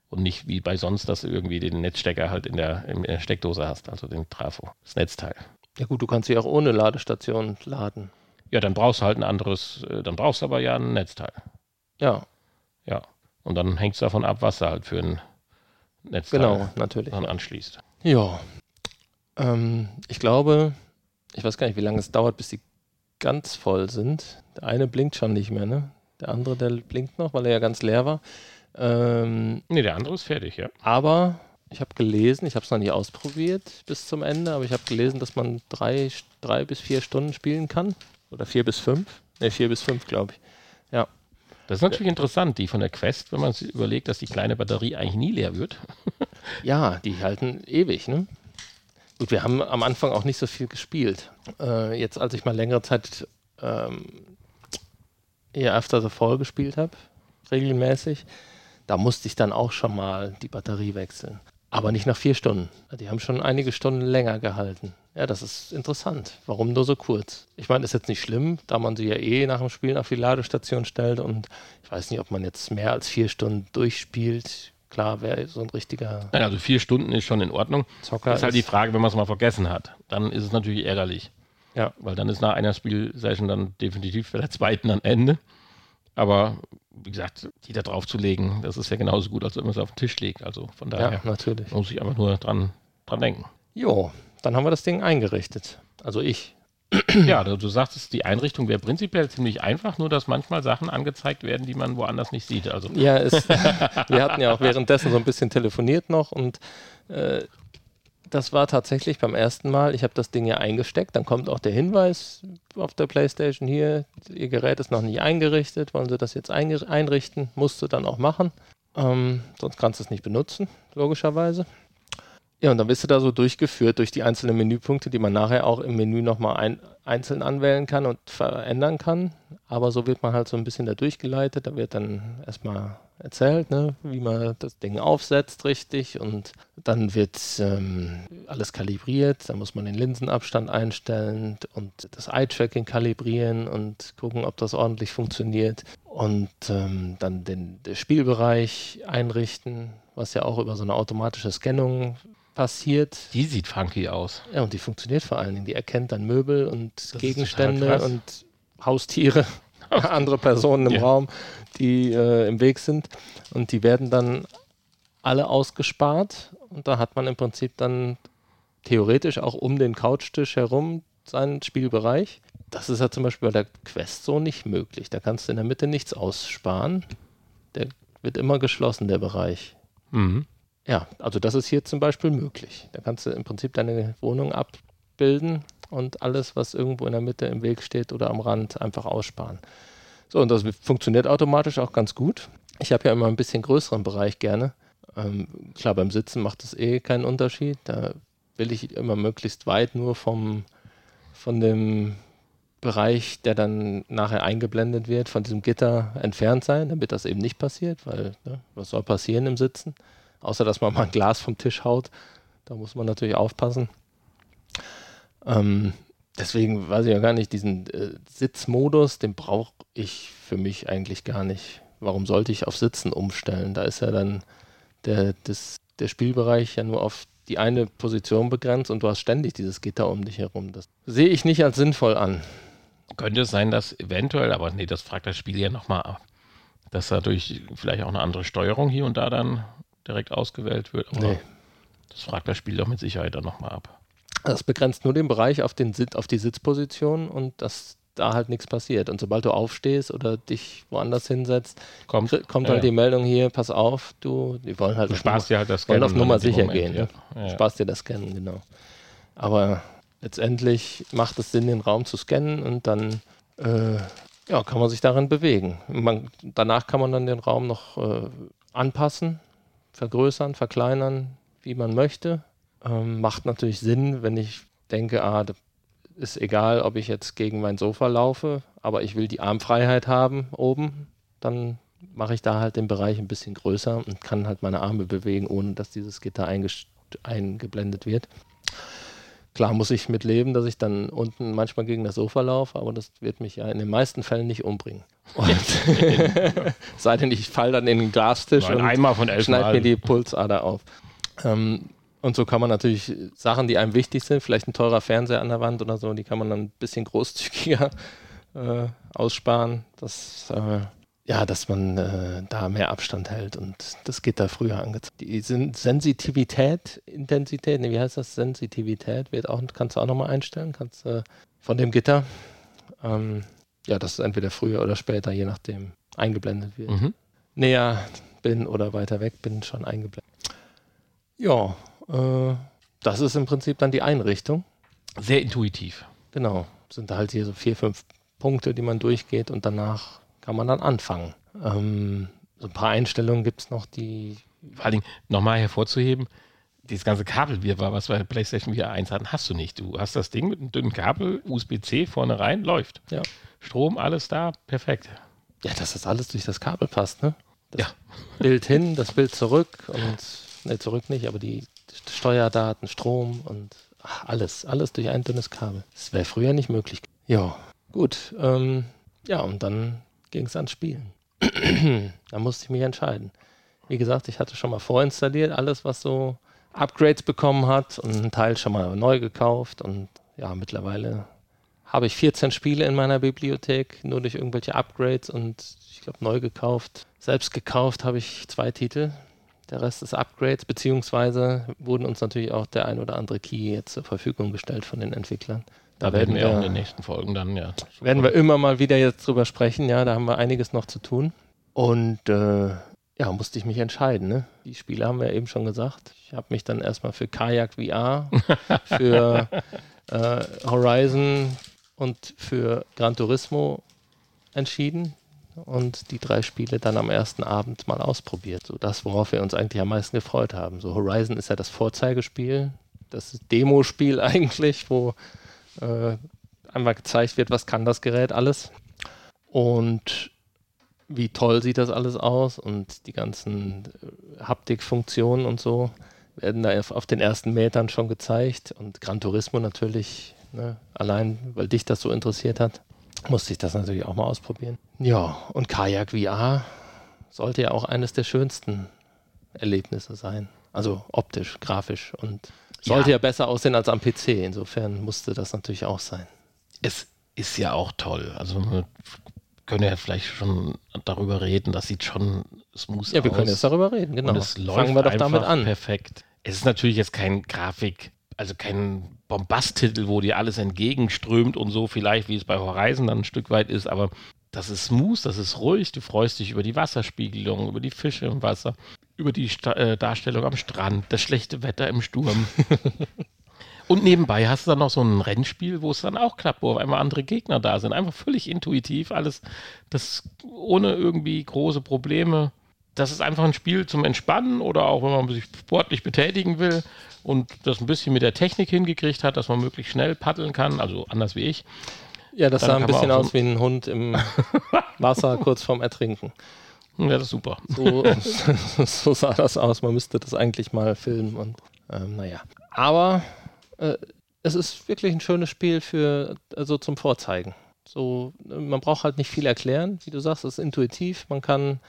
und nicht wie bei sonst, dass du irgendwie den Netzstecker halt in der, in der Steckdose hast, also den Trafo, das Netzteil. ja gut, du kannst sie auch ohne Ladestation laden. Ja, dann brauchst du halt ein anderes, äh, dann brauchst du aber ja ein Netzteil. Ja, Ja. Und dann hängt es davon ab, was du halt für ein Netzteil genau, natürlich. dann anschließt. Ja. Ähm, ich glaube, ich weiß gar nicht, wie lange es dauert, bis die ganz voll sind. Der eine blinkt schon nicht mehr, ne? Der andere, der blinkt noch, weil er ja ganz leer war. Ähm, Nee, der andere ist fertig, ja. aber ich habe gelesen, ich habe es noch nie ausprobiert bis zum Ende, aber ich habe gelesen, dass man drei, drei bis vier Stunden spielen kann. Oder vier bis fünf. Ne, vier bis fünf, glaube ich. Das ist natürlich interessant, die von der Quest, wenn man sich überlegt, dass die kleine Batterie eigentlich nie leer wird. Ja, die halten ewig, ne? Gut, wir haben am Anfang auch nicht so viel gespielt. Äh, jetzt, als ich mal längere Zeit ähm, eher After the Fall gespielt habe, regelmäßig, da musste ich dann auch schon mal die Batterie wechseln. Aber nicht nach vier Stunden. Die haben schon einige Stunden länger gehalten. Ja, das ist interessant. Warum nur so kurz? Ich meine, ist jetzt nicht schlimm, da man sie ja eh nach dem Spielen auf die Ladestation stellt und ich weiß nicht, ob man jetzt mehr als vier Stunden durchspielt. Klar, wäre so ein richtiger Nein, also vier Stunden ist schon in Ordnung. Zocker. Das ist halt die Frage, wenn man es mal vergessen hat. Dann ist es natürlich ärgerlich. Ja. Weil dann ist nach einer Spielsession dann definitiv bei der zweiten dann Ende. Aber wie gesagt, die da drauf zu legen, das ist ja genauso gut, als wenn man es auf den Tisch legt. Also von ja, daher natürlich. muss ich einfach nur dran, dran denken. Jo, dann haben wir das Ding eingerichtet. Also ich. Ja, du, du sagtest, die Einrichtung wäre prinzipiell ziemlich einfach, nur dass manchmal Sachen angezeigt werden, die man woanders nicht sieht. Also Ja, es, wir hatten ja auch währenddessen so ein bisschen telefoniert noch und äh, das war tatsächlich beim ersten Mal, ich habe das Ding ja eingesteckt, dann kommt auch der Hinweis auf der Playstation hier, Ihr Gerät ist noch nicht eingerichtet, wollen Sie das jetzt einrichten? Musst du dann auch machen, ähm, sonst kannst du es nicht benutzen, logischerweise. Ja, und dann bist du da so durchgeführt durch die einzelnen Menüpunkte, die man nachher auch im Menü nochmal ein, einzeln anwählen kann und verändern kann. Aber so wird man halt so ein bisschen da durchgeleitet. Da wird dann erstmal erzählt, ne, wie man das Ding aufsetzt richtig und dann wird ähm, alles kalibriert. Da muss man den Linsenabstand einstellen und das Eye-Tracking kalibrieren und gucken, ob das ordentlich funktioniert und ähm, dann den, den Spielbereich einrichten, was ja auch über so eine automatische Scannung passiert. die sieht funky aus. Ja, und die funktioniert vor allen Dingen. Die erkennt dann Möbel und total Gegenstände und Haustiere, andere Personen im Ja. Raum, die äh, im Weg sind. Und die werden dann alle ausgespart. Und da hat man im Prinzip dann theoretisch auch um den Couchtisch herum seinen Spielbereich. Das ist ja zum Beispiel bei der Quest so nicht möglich. Da kannst du in der Mitte nichts aussparen. Der wird immer geschlossen, der Bereich. Mhm. Ja, also das ist hier zum Beispiel möglich. Da kannst du im Prinzip deine Wohnung abbilden und alles, was irgendwo in der Mitte im Weg steht oder am Rand, einfach aussparen. So, und das funktioniert automatisch auch ganz gut. Ich habe ja immer ein bisschen größeren Bereich gerne. Ähm, klar, beim Sitzen macht es eh keinen Unterschied. Da will ich immer möglichst weit nur vom, von dem Bereich, der dann nachher eingeblendet wird, von diesem Gitter entfernt sein, damit das eben nicht passiert, weil ne, was soll passieren im Sitzen? Außer dass man mal ein Glas vom Tisch haut. Da muss man natürlich aufpassen. Ähm, deswegen weiß ich ja gar nicht, diesen äh, Sitzmodus, den brauche ich für mich eigentlich gar nicht. Warum sollte ich auf Sitzen umstellen? Da ist ja dann der, das, der Spielbereich ja nur auf die eine Position begrenzt und du hast ständig dieses Gitter um dich herum. Das sehe ich nicht als sinnvoll an. Könnte es sein, dass eventuell, aber nee, das fragt das Spiel ja nochmal ab, dass dadurch vielleicht auch eine andere Steuerung hier und da dann direkt ausgewählt wird. Aber Nee. das fragt das Spiel doch mit Sicherheit dann nochmal ab. Das begrenzt nur den Bereich auf, den auf die Sitzposition und dass da halt nichts passiert. Und sobald du aufstehst oder dich woanders hinsetzt, Kommt, kommt ja, halt ja. die Meldung hier, pass auf, du, die wollen halt Du auf sparst dir halt das wollen auf Nummer sicher Moment, gehen. Ja. Ja. Ja. Sparst dir das Scannen, genau. Aber letztendlich macht es Sinn, den Raum zu scannen und dann äh, ja, kann man sich darin bewegen. Man, danach kann man dann den Raum noch äh, anpassen, vergrößern, verkleinern, wie man möchte. Ähm, macht natürlich Sinn, wenn ich denke, ah, ist egal, ob ich jetzt gegen mein Sofa laufe, aber ich will die Armfreiheit haben oben, dann mache ich da halt den Bereich ein bisschen größer und kann halt meine Arme bewegen, ohne dass dieses Gitter eingeblendet wird. Klar muss ich mit leben, dass ich dann unten manchmal gegen das Sofa laufe, aber das wird mich ja in den meisten Fällen nicht umbringen. Und sei denn, ich falle dann in den Glastisch und einmal von schneid mir die Pulsader auf. Ähm, und so kann man natürlich Sachen, die einem wichtig sind, vielleicht ein teurer Fernseher an der Wand oder so, die kann man dann ein bisschen großzügiger äh, aussparen, dass, äh, ja, dass man äh, da mehr Abstand hält und das Gitter früher angezeigt. Die Sen Sensitivität, Intensität, nee, wie heißt das? Sensitivität wird auch, kannst du auch nochmal einstellen, kannst äh, von dem Gitter. Ähm, ja, dass es entweder früher oder später, je nachdem, eingeblendet wird Mhm. näher bin oder weiter weg bin, schon eingeblendet. Ja, äh, das ist im Prinzip dann die Einrichtung. Sehr intuitiv. Genau, sind da halt hier so vier, fünf Punkte, die man durchgeht und danach kann man dann anfangen. Ähm, so ein paar Einstellungen gibt es noch, die vor allen Dingen nochmal hervorzuheben, dieses ganze Kabelwirrwarr, was wir bei PlayStation VR 1 hatten, hast du nicht. Du hast das Ding mit einem dünnen Kabel, USB-C vorne rein, läuft. Ja. Strom, alles da, perfekt. Ja, dass das alles durch das Kabel passt, ne? Das Ja. Bild hin, das Bild zurück und, ne, zurück nicht, aber die Steuerdaten, Strom und ach, alles, alles durch ein dünnes Kabel. Das wäre früher nicht möglich. Ja, gut. Ähm, ja, und dann ging es ans Spielen. da musste ich mich entscheiden. Wie gesagt, ich hatte schon mal vorinstalliert, alles, was so Upgrades bekommen hat und einen Teil schon mal neu gekauft. Und ja, mittlerweile habe ich 14 Spiele in meiner Bibliothek, nur durch irgendwelche Upgrades und ich glaube neu gekauft. Selbst gekauft habe ich zwei Titel. Der Rest ist Upgrades, beziehungsweise wurden uns natürlich auch der ein oder andere Key jetzt zur Verfügung gestellt von den Entwicklern. Da, werden wir auch in den nächsten Folgen dann, ja. werden wir immer mal wieder jetzt drüber sprechen. Ja, da haben wir einiges noch zu tun. Und äh, ja, musste ich mich entscheiden. Ne? Die Spiele haben wir eben schon gesagt. Ich habe mich dann erstmal für Kajak VR, für äh, Horizon und für Gran Turismo entschieden und die drei Spiele dann am ersten Abend mal ausprobiert. So das, worauf wir uns eigentlich am meisten gefreut haben. So Horizon ist ja das Vorzeigespiel, das Demospiel eigentlich, wo äh, einmal gezeigt wird, was kann das Gerät alles und wie toll sieht das alles aus und die ganzen äh, Haptikfunktionen und so werden da auf, den ersten Metern schon gezeigt und Gran Turismo natürlich, ne, allein weil dich das so interessiert hat, musste ich das natürlich auch mal ausprobieren. Ja, und Kajak VR sollte ja auch eines der schönsten Erlebnisse sein. Also optisch, grafisch und sollte ja, besser aussehen als am PC. Insofern musste das natürlich auch sein. Es ist ja auch toll. Also wir können ja vielleicht schon darüber reden. Das sieht schon smooth aus. Ja, wir können jetzt darüber reden, genau. Und es läuft Fangen wir doch damit an. Perfekt. Es ist natürlich jetzt kein Grafik, also kein Bombasttitel, wo dir alles entgegenströmt und so, vielleicht wie es bei Horizon dann ein Stück weit ist, aber das ist smooth, das ist ruhig, du freust dich über die Wasserspiegelung, über die Fische im Wasser, über die Sta äh, Darstellung am Strand, das schlechte Wetter im Sturm. Und nebenbei hast du dann noch so ein Rennspiel, wo es dann auch klappt, wo auf einmal andere Gegner da sind. Einfach völlig intuitiv, alles das ohne irgendwie große Probleme. Das ist einfach ein Spiel zum Entspannen oder auch wenn man sich sportlich betätigen will und das ein bisschen mit der Technik hingekriegt hat, dass man möglichst schnell paddeln kann, also anders wie ich. Ja, das Dann sah ein bisschen auch aus so- wie ein Hund im Wasser kurz vorm Ertrinken. Ja, das ist super. So, so sah das aus. Man müsste das eigentlich mal filmen und ähm, naja. Aber äh, es ist wirklich ein schönes Spiel für also zum Vorzeigen. So, man braucht halt nicht viel erklären, wie du sagst, es ist intuitiv. Man kann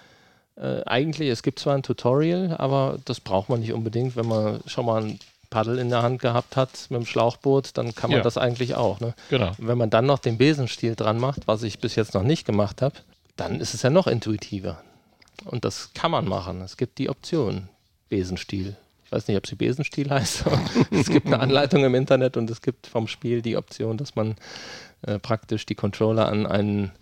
äh, eigentlich, es gibt zwar ein Tutorial, aber das braucht man nicht unbedingt, wenn man schon mal ein Paddel in der Hand gehabt hat mit dem Schlauchboot, dann kann man Ja. das eigentlich auch. Ne? Genau. Und wenn man dann noch den Besenstiel dran macht, was ich bis jetzt noch nicht gemacht habe, dann ist es ja noch intuitiver. Und das kann man machen. Es gibt die Option Besenstiel. Ich weiß nicht, ob sie Besenstiel heißt, es gibt eine Anleitung im Internet und es gibt vom Spiel die Option, dass man äh, praktisch die Controller an einen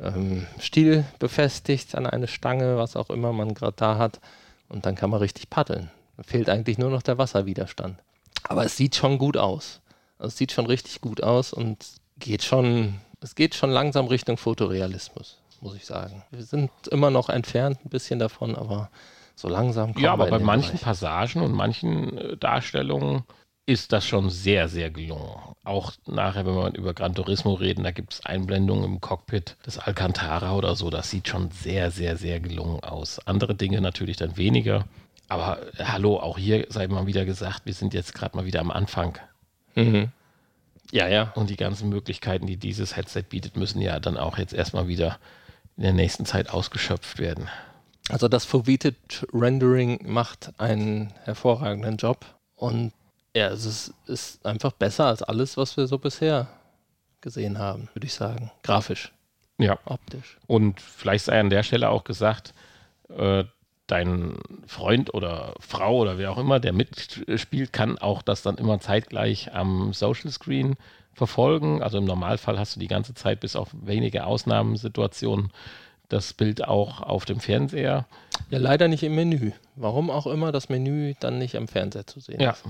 ähm, Stiel befestigt, an eine Stange, was auch immer man gerade da hat. Und dann kann man richtig paddeln. Da fehlt eigentlich nur noch der Wasserwiderstand. Aber es sieht schon gut aus. Also es sieht schon richtig gut aus und geht schon, es geht schon langsam Richtung Fotorealismus, muss ich sagen. Wir sind immer noch entfernt ein bisschen davon, aber so langsam kommen Ja, wir aber in bei manchen Bereich. Passagen und manchen äh, Darstellungen ist das schon sehr, sehr gelungen. Auch nachher, wenn wir über Gran Turismo reden, da gibt es Einblendungen im Cockpit des Alcantara oder so. Das sieht schon sehr, sehr, sehr gelungen aus. Andere Dinge natürlich dann weniger. Aber äh, hallo, auch hier sei mal wieder gesagt, wir sind jetzt gerade mal wieder am Anfang. Mhm. Ja, ja. Und die ganzen Möglichkeiten, die dieses Headset bietet, müssen ja dann auch jetzt erstmal wieder in der nächsten Zeit ausgeschöpft werden. Also das Foveated Rendering macht einen hervorragenden Job und ja, es ist, ist einfach besser als alles, was wir so bisher gesehen haben, würde ich sagen. Grafisch, Ja. optisch. Und vielleicht sei an der Stelle auch gesagt, äh, dein Freund oder Frau oder wer auch immer, der mitspielt, kann auch das dann immer zeitgleich am Social Screen verfolgen. Also im Normalfall hast du die ganze Zeit bis auf wenige Ausnahmesituationen das Bild auch auf dem Fernseher. Ja, leider nicht im Menü. Warum auch immer das Menü dann nicht am Fernseher zu sehen ist.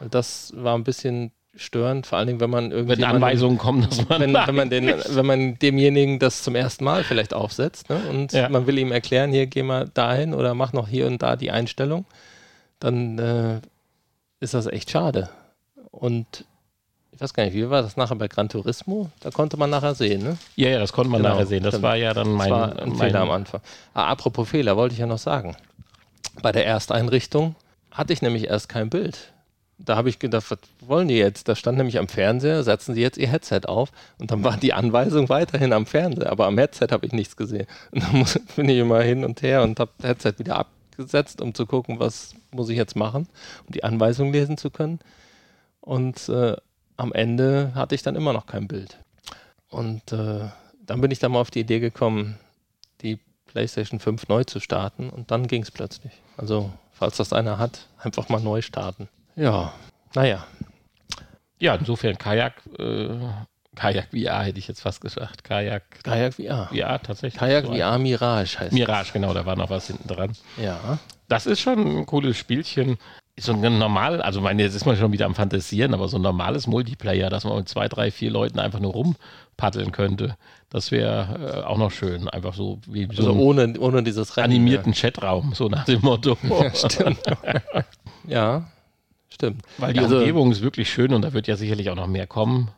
Weil Das war ein bisschen störend, vor allen Dingen, wenn man irgendwie Wenn Anweisungen kommen, dass man. wenn, wenn, man den, wenn man demjenigen das zum ersten Mal vielleicht aufsetzt ne? und Ja. man will ihm erklären, hier geh mal dahin oder mach noch hier und da die Einstellung, dann äh, ist das echt schade. Und ich weiß gar nicht, wie war das nachher bei Gran Turismo? Da konnte man nachher sehen, ne? ja, ja, das konnte man Genau, nachher sehen. Das stimmt. war ja dann Das mein. war ein mein Fehler am Anfang. Ah, apropos Fehler, wollte ich ja noch sagen. Bei der Ersteinrichtung hatte ich nämlich erst kein Bild. Da habe ich gedacht, was wollen die jetzt? Da stand nämlich am Fernseher, setzen sie jetzt ihr Headset auf und dann war die Anweisung weiterhin am Fernseher, aber am Headset habe ich nichts gesehen. Und dann muss, bin ich immer hin und her und habe das Headset wieder abgesetzt, um zu gucken, was muss ich jetzt machen, um die Anweisung lesen zu können. Und äh, am Ende hatte ich dann immer noch kein Bild. Und äh, dann bin ich dann mal auf die Idee gekommen, die PlayStation 5 neu zu starten und dann ging es plötzlich. Also, falls das einer hat, einfach mal neu starten. Ja, naja, Ja, insofern Kajak, äh, Kajak VR hätte ich jetzt fast gesagt. Kajak Kajak VR. VR tatsächlich. Kajak So VR Mirage heißt Mirage, genau, da war noch was hinten dran. das. Ja, Das ist schon ein cooles Spielchen. So ein normal, also meine, jetzt ist man schon wieder am Fantasieren, aber so ein normales Multiplayer, dass man mit zwei, drei, vier Leuten einfach nur rumpaddeln könnte, das wäre äh, auch noch schön. Einfach so wie so also einen ohne, ohne dieses Rennen. animierten Chatraum, so nach dem Motto. Ja, stimmt. ja, stimmt. Weil die Also- Umgebung ist wirklich schön und da wird ja sicherlich auch noch mehr kommen.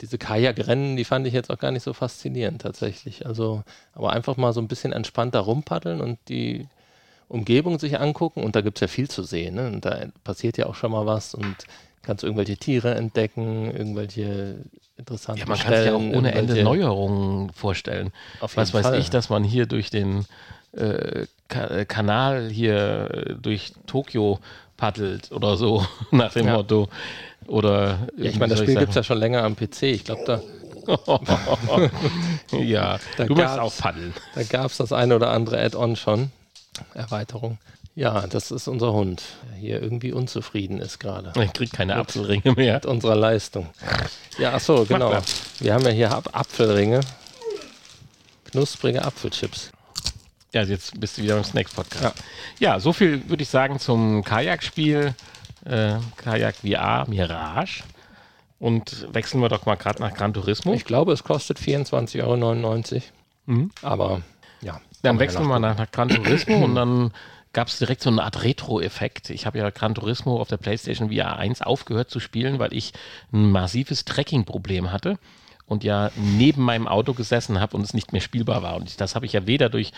Diese Kajakrennen, die fand ich jetzt auch gar nicht so faszinierend tatsächlich. Also, aber einfach mal so ein bisschen entspannter rumpaddeln und die Umgebung sich angucken. Und da gibt es ja viel zu sehen. Ne? Und da passiert ja auch schon mal was und kannst irgendwelche Tiere entdecken, irgendwelche interessanten Ja, man kann sich ja auch ohne Ende Neuerungen vorstellen. Auf Was weiß Fall. ich, dass man hier durch den äh, Ka äh, Kanal hier äh, durch Tokio paddelt oder so, nach dem Ja. Motto. Oder Ja, ich meine, das Spiel gibt es ja schon länger am PC. Ich glaube, da, ja. Da du möchtest auch paddeln. da gab es das eine oder andere Add-on schon. Erweiterung. Ja, das ist unser Hund, der hier irgendwie unzufrieden ist gerade. Ich krieg keine Apfelringe mehr. mit unserer Leistung. Ja, ach so, genau. Wir haben ja hier Ap- Apfelringe. Knusprige Apfelchips. Ja, jetzt bist du wieder im Snacks-Podcast. Ja. so viel würde ich sagen zum Kajakspiel äh, Kajak VR Mirage. Und wechseln wir doch mal gerade nach Gran Turismo. Ich glaube, es kostet 24,99 Euro. Mhm. Aber ja. Dann wechseln wir man mal nach, nach Gran Turismo und dann gab es direkt so eine Art Retro-Effekt. Ich habe ja Gran Turismo auf der PlayStation VR 1 aufgehört zu spielen, weil ich ein massives Tracking-Problem hatte und ja neben meinem Auto gesessen habe und es nicht mehr spielbar war. Und das habe ich ja weder durch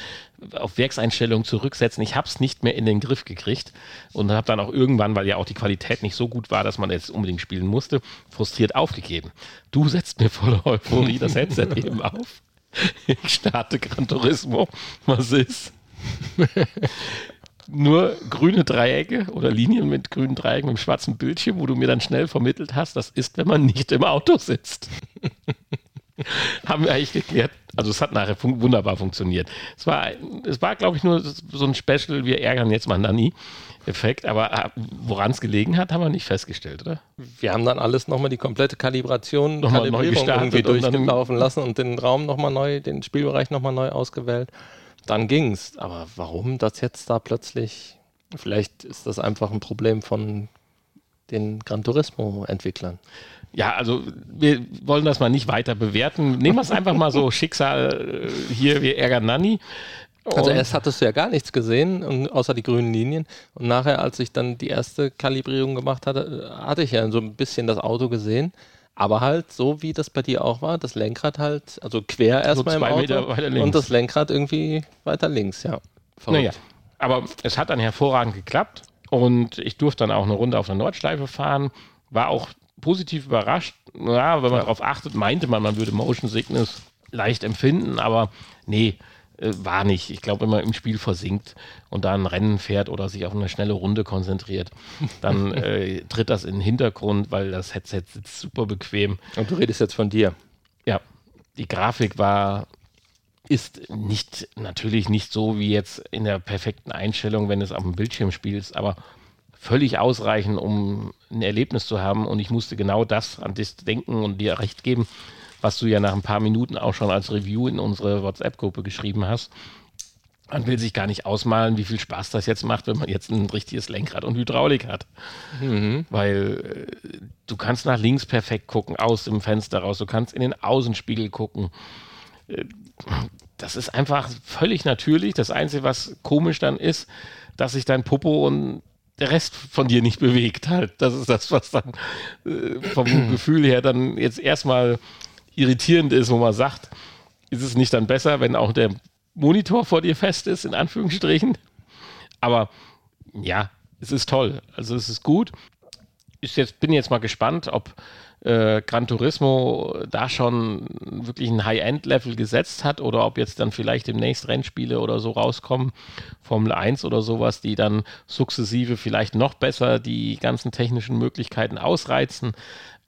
auf Werkseinstellungen zurücksetzen, ich habe es nicht mehr in den Griff gekriegt und habe dann auch irgendwann, weil ja auch die Qualität nicht so gut war, dass man jetzt unbedingt spielen musste, frustriert aufgegeben. Du setzt mir voller Euphorie das Headset eben auf. Ich starte Gran Turismo. Was ist? Nur grüne Dreiecke oder Linien mit grünen Dreiecken mit schwarzen Bildschirm, wo du mir dann schnell vermittelt hast, das ist, wenn man nicht im Auto sitzt. Haben wir eigentlich geklärt. Also es hat nachher fun wunderbar funktioniert. Es war, es war glaube ich, nur so ein Special, wir ärgern jetzt mal Nanny. Effekt, aber woran es gelegen hat, haben wir nicht festgestellt, oder? Wir haben dann alles nochmal die komplette Kalibration, Nochmal neu Kalibrierung gestartet irgendwie durchgelaufen lassen und den Raum nochmal neu, den Spielbereich nochmal neu ausgewählt. Dann ging's. Aber warum das jetzt da plötzlich? Vielleicht ist das einfach ein Problem von den Gran Turismo-Entwicklern. Ja, also wir wollen das mal nicht weiter bewerten. Nehmen wir es einfach mal so Schicksal äh, hier, wir ärgern Nanny. Also erst hattest du ja gar nichts gesehen, und, außer die grünen Linien. Und nachher, als ich dann die erste Kalibrierung gemacht hatte, äh, hatte ich ja so ein bisschen das Auto gesehen. Aber halt so, wie das bei dir auch war, das Lenkrad halt, also quer erstmal im zwei Auto Meter weiter links. und das Lenkrad irgendwie weiter links, ja. Verrückt. Naja, aber es hat dann hervorragend geklappt und ich durfte dann auch eine Runde auf der Nordschleife fahren. War auch positiv überrascht. Ja, wenn man darauf achtet, meinte man, man würde Motion Sickness leicht empfinden, aber nee, äh, war nicht. Ich glaube, wenn man im Spiel versinkt und da ein Rennen fährt oder sich auf eine schnelle Runde konzentriert, dann äh, tritt das in den Hintergrund, weil das Headset sitzt super bequem. Und du redest jetzt von dir. Ja, die Grafik war, ist nicht, natürlich nicht so wie jetzt in der perfekten Einstellung, wenn es auf dem Bildschirm spielst, aber völlig ausreichend, um ein Erlebnis zu haben. Und ich musste genau das an das denken und dir recht geben, was du ja nach ein paar Minuten auch schon als Review in unsere WhatsApp-Gruppe geschrieben hast. man will sich gar nicht ausmalen, wie viel Spaß das jetzt macht, wenn man jetzt ein richtiges Lenkrad und Hydraulik hat. Mhm. Weil äh, du kannst nach links perfekt gucken, aus dem Fenster raus, du kannst in den Außenspiegel gucken. Äh, das ist einfach völlig natürlich. Das Einzige, was komisch dann ist, dass sich dein Popo und der Rest von dir nicht bewegt halt. Das ist das, was dann äh, vom Gefühl her dann jetzt erstmal irritierend ist, wo man sagt, ist es nicht dann besser, wenn auch der Monitor vor dir fest ist, in Anführungsstrichen. Aber ja, es ist toll. Also es ist gut. Ich jetzt, bin jetzt mal gespannt, ob äh, Gran Turismo da schon wirklich ein High-End-Level gesetzt hat oder ob jetzt dann vielleicht demnächst Rennspiele oder so rauskommen, Formel 1 oder sowas, die dann sukzessive vielleicht noch besser die ganzen technischen Möglichkeiten ausreizen.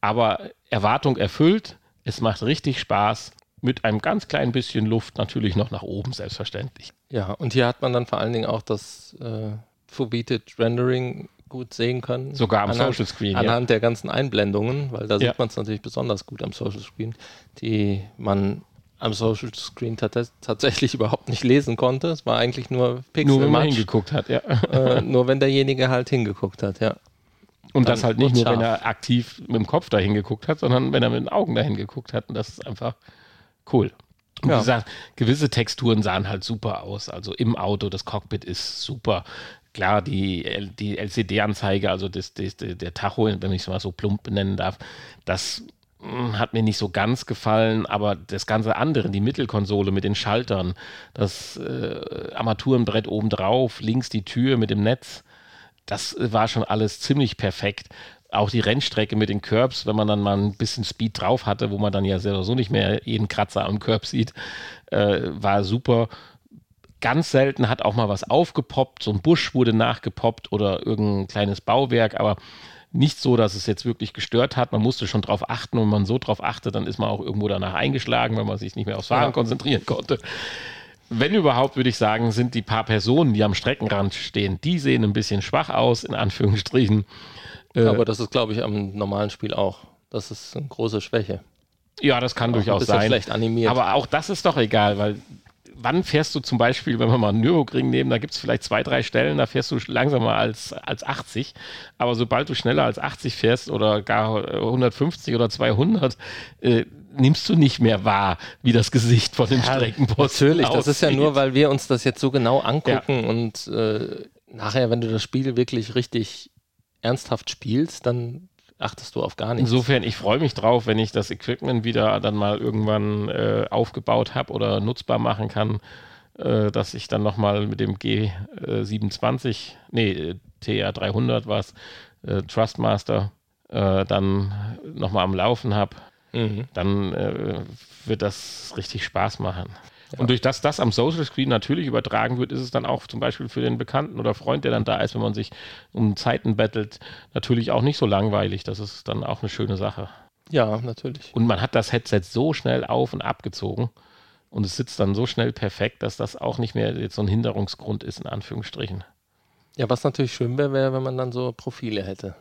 Aber Erwartung erfüllt, es macht richtig Spaß mit einem ganz kleinen bisschen Luft natürlich noch nach oben, selbstverständlich. Ja, und hier hat man dann vor allen Dingen auch das äh, Forbidden Rendering gut sehen können. Sogar am anhand, Social Screen. Anhand der ganzen Einblendungen, weil da Ja. sieht man es natürlich besonders gut am Social Screen, die man am Social Screen tats tatsächlich überhaupt nicht lesen konnte. Es war eigentlich nur Nur wenn man hingeguckt hat, ja. äh, nur wenn derjenige halt hingeguckt hat, ja. Und das halt nicht nur, wenn er aktiv mit dem Kopf dahin geguckt hat, sondern wenn er mit den Augen dahin geguckt hat. Und das ist einfach cool. Und Ja. wie gesagt, gewisse Texturen sahen halt super aus. Also im Auto, das Cockpit ist super. Klar, die, die LCD-Anzeige, also das, das, der Tacho, wenn ich es mal so plump benennen darf, das mm, hat mir nicht so ganz gefallen, aber das ganze andere, die Mittelkonsole mit den Schaltern, das äh, Armaturenbrett obendrauf, links die Tür mit dem Netz, das war schon alles ziemlich perfekt. Auch die Rennstrecke mit den Curbs, wenn man dann mal ein bisschen Speed drauf hatte, wo man dann ja sowieso nicht mehr jeden Kratzer am Curb sieht, äh, war super. Ganz selten hat auch mal was aufgepoppt, so ein Busch wurde nachgepoppt oder irgendein kleines Bauwerk, aber nicht so, dass es jetzt wirklich gestört hat. Man musste schon drauf achten und wenn man so drauf achtet, dann ist man auch irgendwo danach eingeschlagen, weil man sich nicht mehr aufs Fahren Ja. konzentrieren konnte. Wenn überhaupt, würde ich sagen, sind die paar Personen, die am Streckenrand stehen, die sehen ein bisschen schwach aus, in Anführungsstrichen. Äh, Aber das ist, glaube ich, am normalen Spiel auch. Das ist eine große Schwäche. ja, das kann Auch durchaus sein. schlecht animiert. Aber auch das ist doch egal, weil wann fährst du zum Beispiel, wenn wir mal einen Nürburgring nehmen, da gibt es vielleicht zwei, drei Stellen, da fährst du langsamer als, als 80. Aber sobald du schneller als 80 fährst oder gar äh, 150 oder 200, äh, nimmst du nicht mehr wahr, wie das Gesicht von dem Streckenposten Natürlich, das ist ja aussieht. nur, weil wir uns das jetzt so genau angucken und äh, nachher, wenn du das Spiel wirklich richtig ernsthaft spielst, dann achtest du auf gar nichts. Insofern, ich freue mich drauf, wenn ich das Equipment wieder dann mal irgendwann äh, aufgebaut habe oder nutzbar machen kann, äh, dass ich dann nochmal mit dem G27, nee, äh, TR300 war es, Trustmaster, äh, dann nochmal am Laufen habe. Mhm. Dann äh, wird das richtig Spaß machen. Und durch das das am Social Screen natürlich übertragen wird, ist es dann auch zum Beispiel für den Bekannten oder Freund, der dann da ist, wenn man sich um Zeiten bettelt, natürlich auch nicht so langweilig. Das ist dann auch eine schöne Sache. Ja, natürlich. Und man hat das Headset so schnell auf und abgezogen und es sitzt dann so schnell perfekt, dass das auch nicht mehr jetzt so ein Hinderungsgrund ist, in Anführungsstrichen. Ja, was natürlich schön wäre, wäre, wenn man dann so Profile hätte.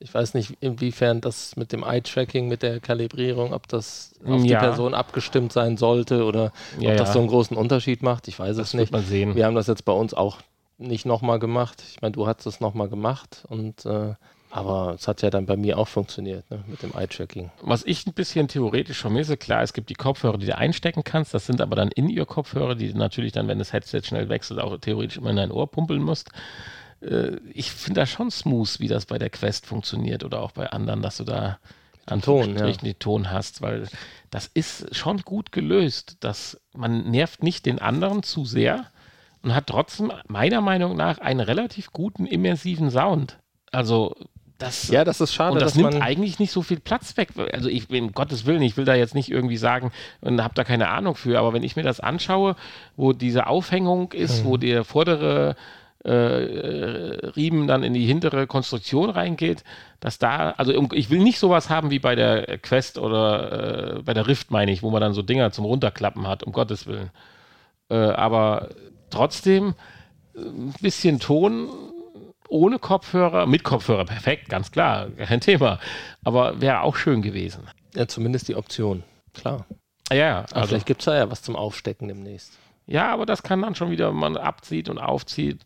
Ich weiß nicht, inwiefern das mit dem Eye-Tracking, mit der Kalibrierung, ob das auf die Ja. Person abgestimmt sein sollte oder Ja, ob das so einen großen Unterschied macht. Ich weiß es Das wird nicht. man sehen. Wir haben das jetzt bei uns auch nicht nochmal gemacht. Ich meine, du hast es nochmal gemacht und äh, aber es hat ja dann bei mir auch funktioniert, ne, mit dem Eye-Tracking. Was ich ein bisschen theoretisch vermisse, klar, es gibt die Kopfhörer, die du einstecken kannst. Das sind aber dann In-Ear-Kopfhörer, die du natürlich dann, wenn das Headset schnell wechselt, auch theoretisch immer in dein Ohr pumpeln musst. Äh, Ich finde das schon smooth, wie das bei der Quest funktioniert oder auch bei anderen, dass du da an Ton, ja. den Ton hast, weil das ist schon gut gelöst. Dass man nervt nicht den anderen zu sehr und hat trotzdem meiner Meinung nach einen relativ guten immersiven Sound. Also das Ja, das ist schade, und das dass nimmt man eigentlich nicht so viel Platz weg. Also ich, um Gottes Willen, ich will da jetzt nicht irgendwie sagen und habe da keine Ahnung für, aber wenn ich mir das anschaue, wo diese Aufhängung ist, wo der vordere äh, äh, Riemen dann in die hintere Konstruktion reingeht, dass da, also ich will nicht sowas haben wie bei der Quest oder äh, bei der Rift, meine ich, wo man dann so Dinger zum Runterklappen hat, um Gottes Willen. Äh, aber trotzdem äh, ein bisschen Ton ohne Kopfhörer, mit Kopfhörer perfekt, ganz klar, kein Thema. Aber wäre auch schön gewesen. ja, zumindest die Option. Klar. Ja, Ja, Aber also vielleicht gibt es da ja was zum Aufstecken demnächst. Ja, aber das kann dann schon wieder, wenn man abzieht und aufzieht.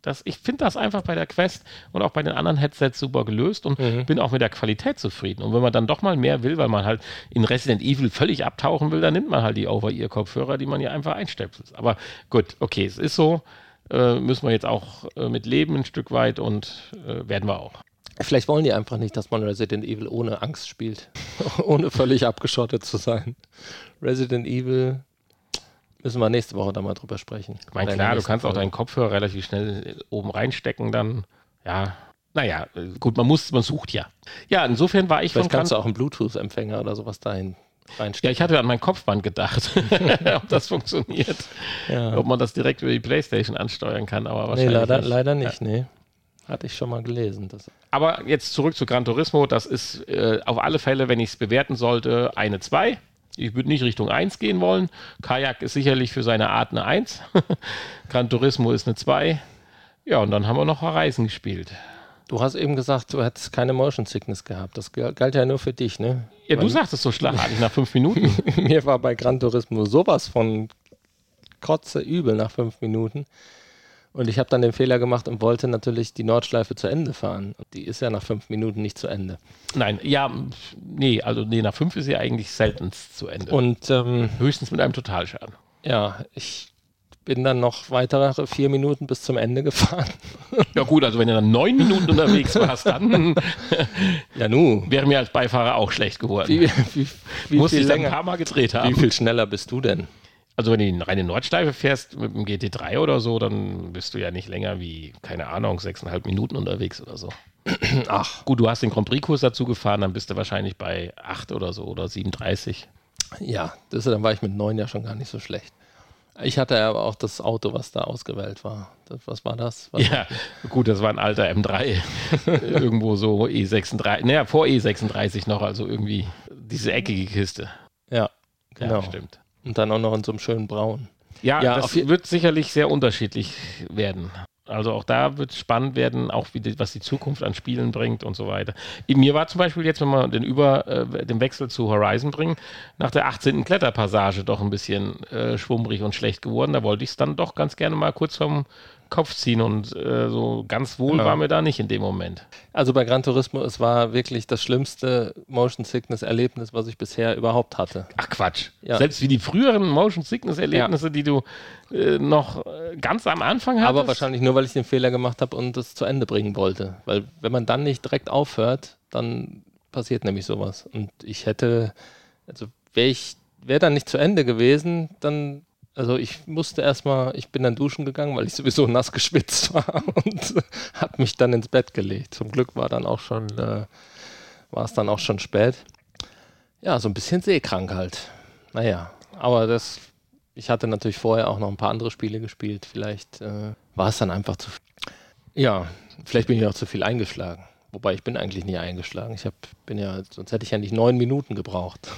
Das, ich finde das einfach bei der Quest und auch bei den anderen Headsets super gelöst und Mhm. bin auch mit der Qualität zufrieden. Und wenn man dann doch mal mehr will, weil man halt in Resident Evil völlig abtauchen will, dann nimmt man halt die Over-Ear-Kopfhörer, die man ja einfach einstöpselt. Aber gut, okay, es ist so. Äh, müssen wir jetzt auch äh, mit leben ein Stück weit und äh, werden wir auch. Vielleicht wollen die einfach nicht, dass man Resident Evil ohne Angst spielt. ohne völlig abgeschottet zu sein. Resident Evil müssen wir nächste Woche dann mal drüber sprechen. Ich meine, klar, du kannst auch Folge. deinen Kopfhörer relativ schnell oben reinstecken, dann, ja, naja, äh, gut, man muss, man sucht ja. Ja, insofern war ich von Vielleicht kannst Gran- du auch einen Bluetooth-Empfänger oder sowas dahin Ja, reinstecken. ich hatte an mein Kopfband gedacht, ob das funktioniert. Ja, Ob man das direkt über die Playstation ansteuern kann, aber nee, wahrscheinlich leider, nicht. leider nicht, nee. Hatte ich schon mal gelesen. Das, Aber jetzt zurück zu Gran Turismo. Das ist äh, auf alle Fälle, wenn ich es bewerten sollte, eine 2. Ich würde nicht Richtung 1 gehen wollen. Kajak ist sicherlich für seine Art eine 1. Gran Turismo ist eine 2. Ja, und dann haben wir noch Horizon gespielt. du hast eben gesagt, du hättest keine Motion Sickness gehabt. Das galt ja nur für dich, ne? Ja, du Weil- sagtest so schlagartig nach fünf Minuten. Mir war bei Gran Turismo sowas von kotze übel nach fünf Minuten. Und ich habe dann den Fehler gemacht und wollte natürlich die Nordschleife zu Ende fahren. Und die ist ja nach fünf Minuten nicht zu Ende. Nein, ja, nee, also nee, nach fünf ist sie eigentlich seltenst zu Ende. Und ähm, Höchstens mit einem Totalschaden. ja, ich bin dann noch weitere vier Minuten bis zum Ende gefahren. Ja gut, also wenn du dann neun Minuten unterwegs warst, dann Ja, nu. wäre mir als Beifahrer auch schlecht geworden. Wie, wie, wie, Musste viel ich dann ein länger, paar Mal gedreht wie haben. viel schneller bist du denn? Also wenn du die reine Nordschleife fährst mit dem GT3 oder so, dann bist du ja nicht länger wie, keine Ahnung, sechseinhalb Minuten unterwegs oder so. Ach, Gut, du hast den Grand Prix-Kurs dazu gefahren, dann bist du wahrscheinlich bei 8 oder so oder 37. ja, das, dann war ich mit neun ja schon gar nicht so schlecht. Ich hatte aber auch das Auto, was da ausgewählt war. Das, was war das? Was Ja, gut, das war ein alter M3. Irgendwo so E36, naja, vor E36 noch, also irgendwie diese eckige Kiste. Ja, genau. Ja, stimmt. Und dann auch noch in so einem schönen Braun. Ja, Ja, das wird sicherlich sehr unterschiedlich werden. Also auch da wird es spannend werden, auch wie die, was die Zukunft an Spielen bringt und so weiter. Mir war zum Beispiel jetzt, wenn wir den über äh, den Wechsel zu Horizon bringen, nach der 18. Kletterpassage doch ein bisschen äh, schwummrig und schlecht geworden. Da wollte ich es dann doch ganz gerne mal kurz vom Kopf ziehen und äh, so ganz wohl Ja. war mir da nicht in dem Moment. Also bei Gran Turismo, es war wirklich das schlimmste Motion Sickness Erlebnis, was ich bisher überhaupt hatte. Ach Quatsch. Ja. Selbst wie die früheren Motion Sickness Erlebnisse, die du äh, noch äh, ganz am Anfang hattest. Aber wahrscheinlich nur, weil ich den Fehler gemacht habe und es zu Ende bringen wollte. Weil wenn man dann nicht direkt aufhört, dann passiert nämlich sowas. Und ich hätte, also wäre ich, wäre dann nicht zu Ende gewesen, dann, also ich musste erstmal, ich bin dann duschen gegangen, weil ich sowieso nass geschwitzt war und habe mich dann ins Bett gelegt. Zum Glück war dann auch schon, äh, war es dann auch schon spät. Ja, so ein bisschen seekrank halt. Naja, aber das, ich hatte natürlich vorher auch noch ein paar andere Spiele gespielt. Vielleicht äh, war es dann einfach zu viel. Ja, vielleicht bin ich auch zu viel eingeschlagen. Wobei ich bin eigentlich nie eingeschlagen. Ich hab, bin ja, sonst hätte ich ja nicht neun Minuten gebraucht.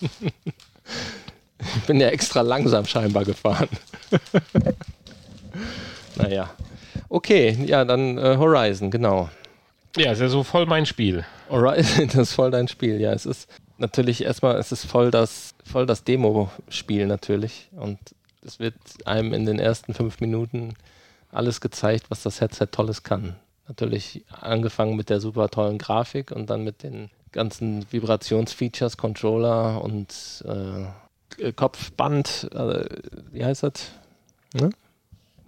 ich bin ja extra langsam scheinbar gefahren. naja. Okay, ja, dann äh, Horizon, genau. ja, ist ja so voll mein Spiel. Horizon, das ist voll dein Spiel, ja. Es ist natürlich erstmal, es ist voll das, voll das Demo-Spiel natürlich. Und es wird einem in den ersten fünf Minuten alles gezeigt, was das Headset Tolles kann. Natürlich angefangen mit der super tollen Grafik und dann mit den ganzen Vibrationsfeatures, Controller und äh, Kopfband, äh, wie heißt das? Ne?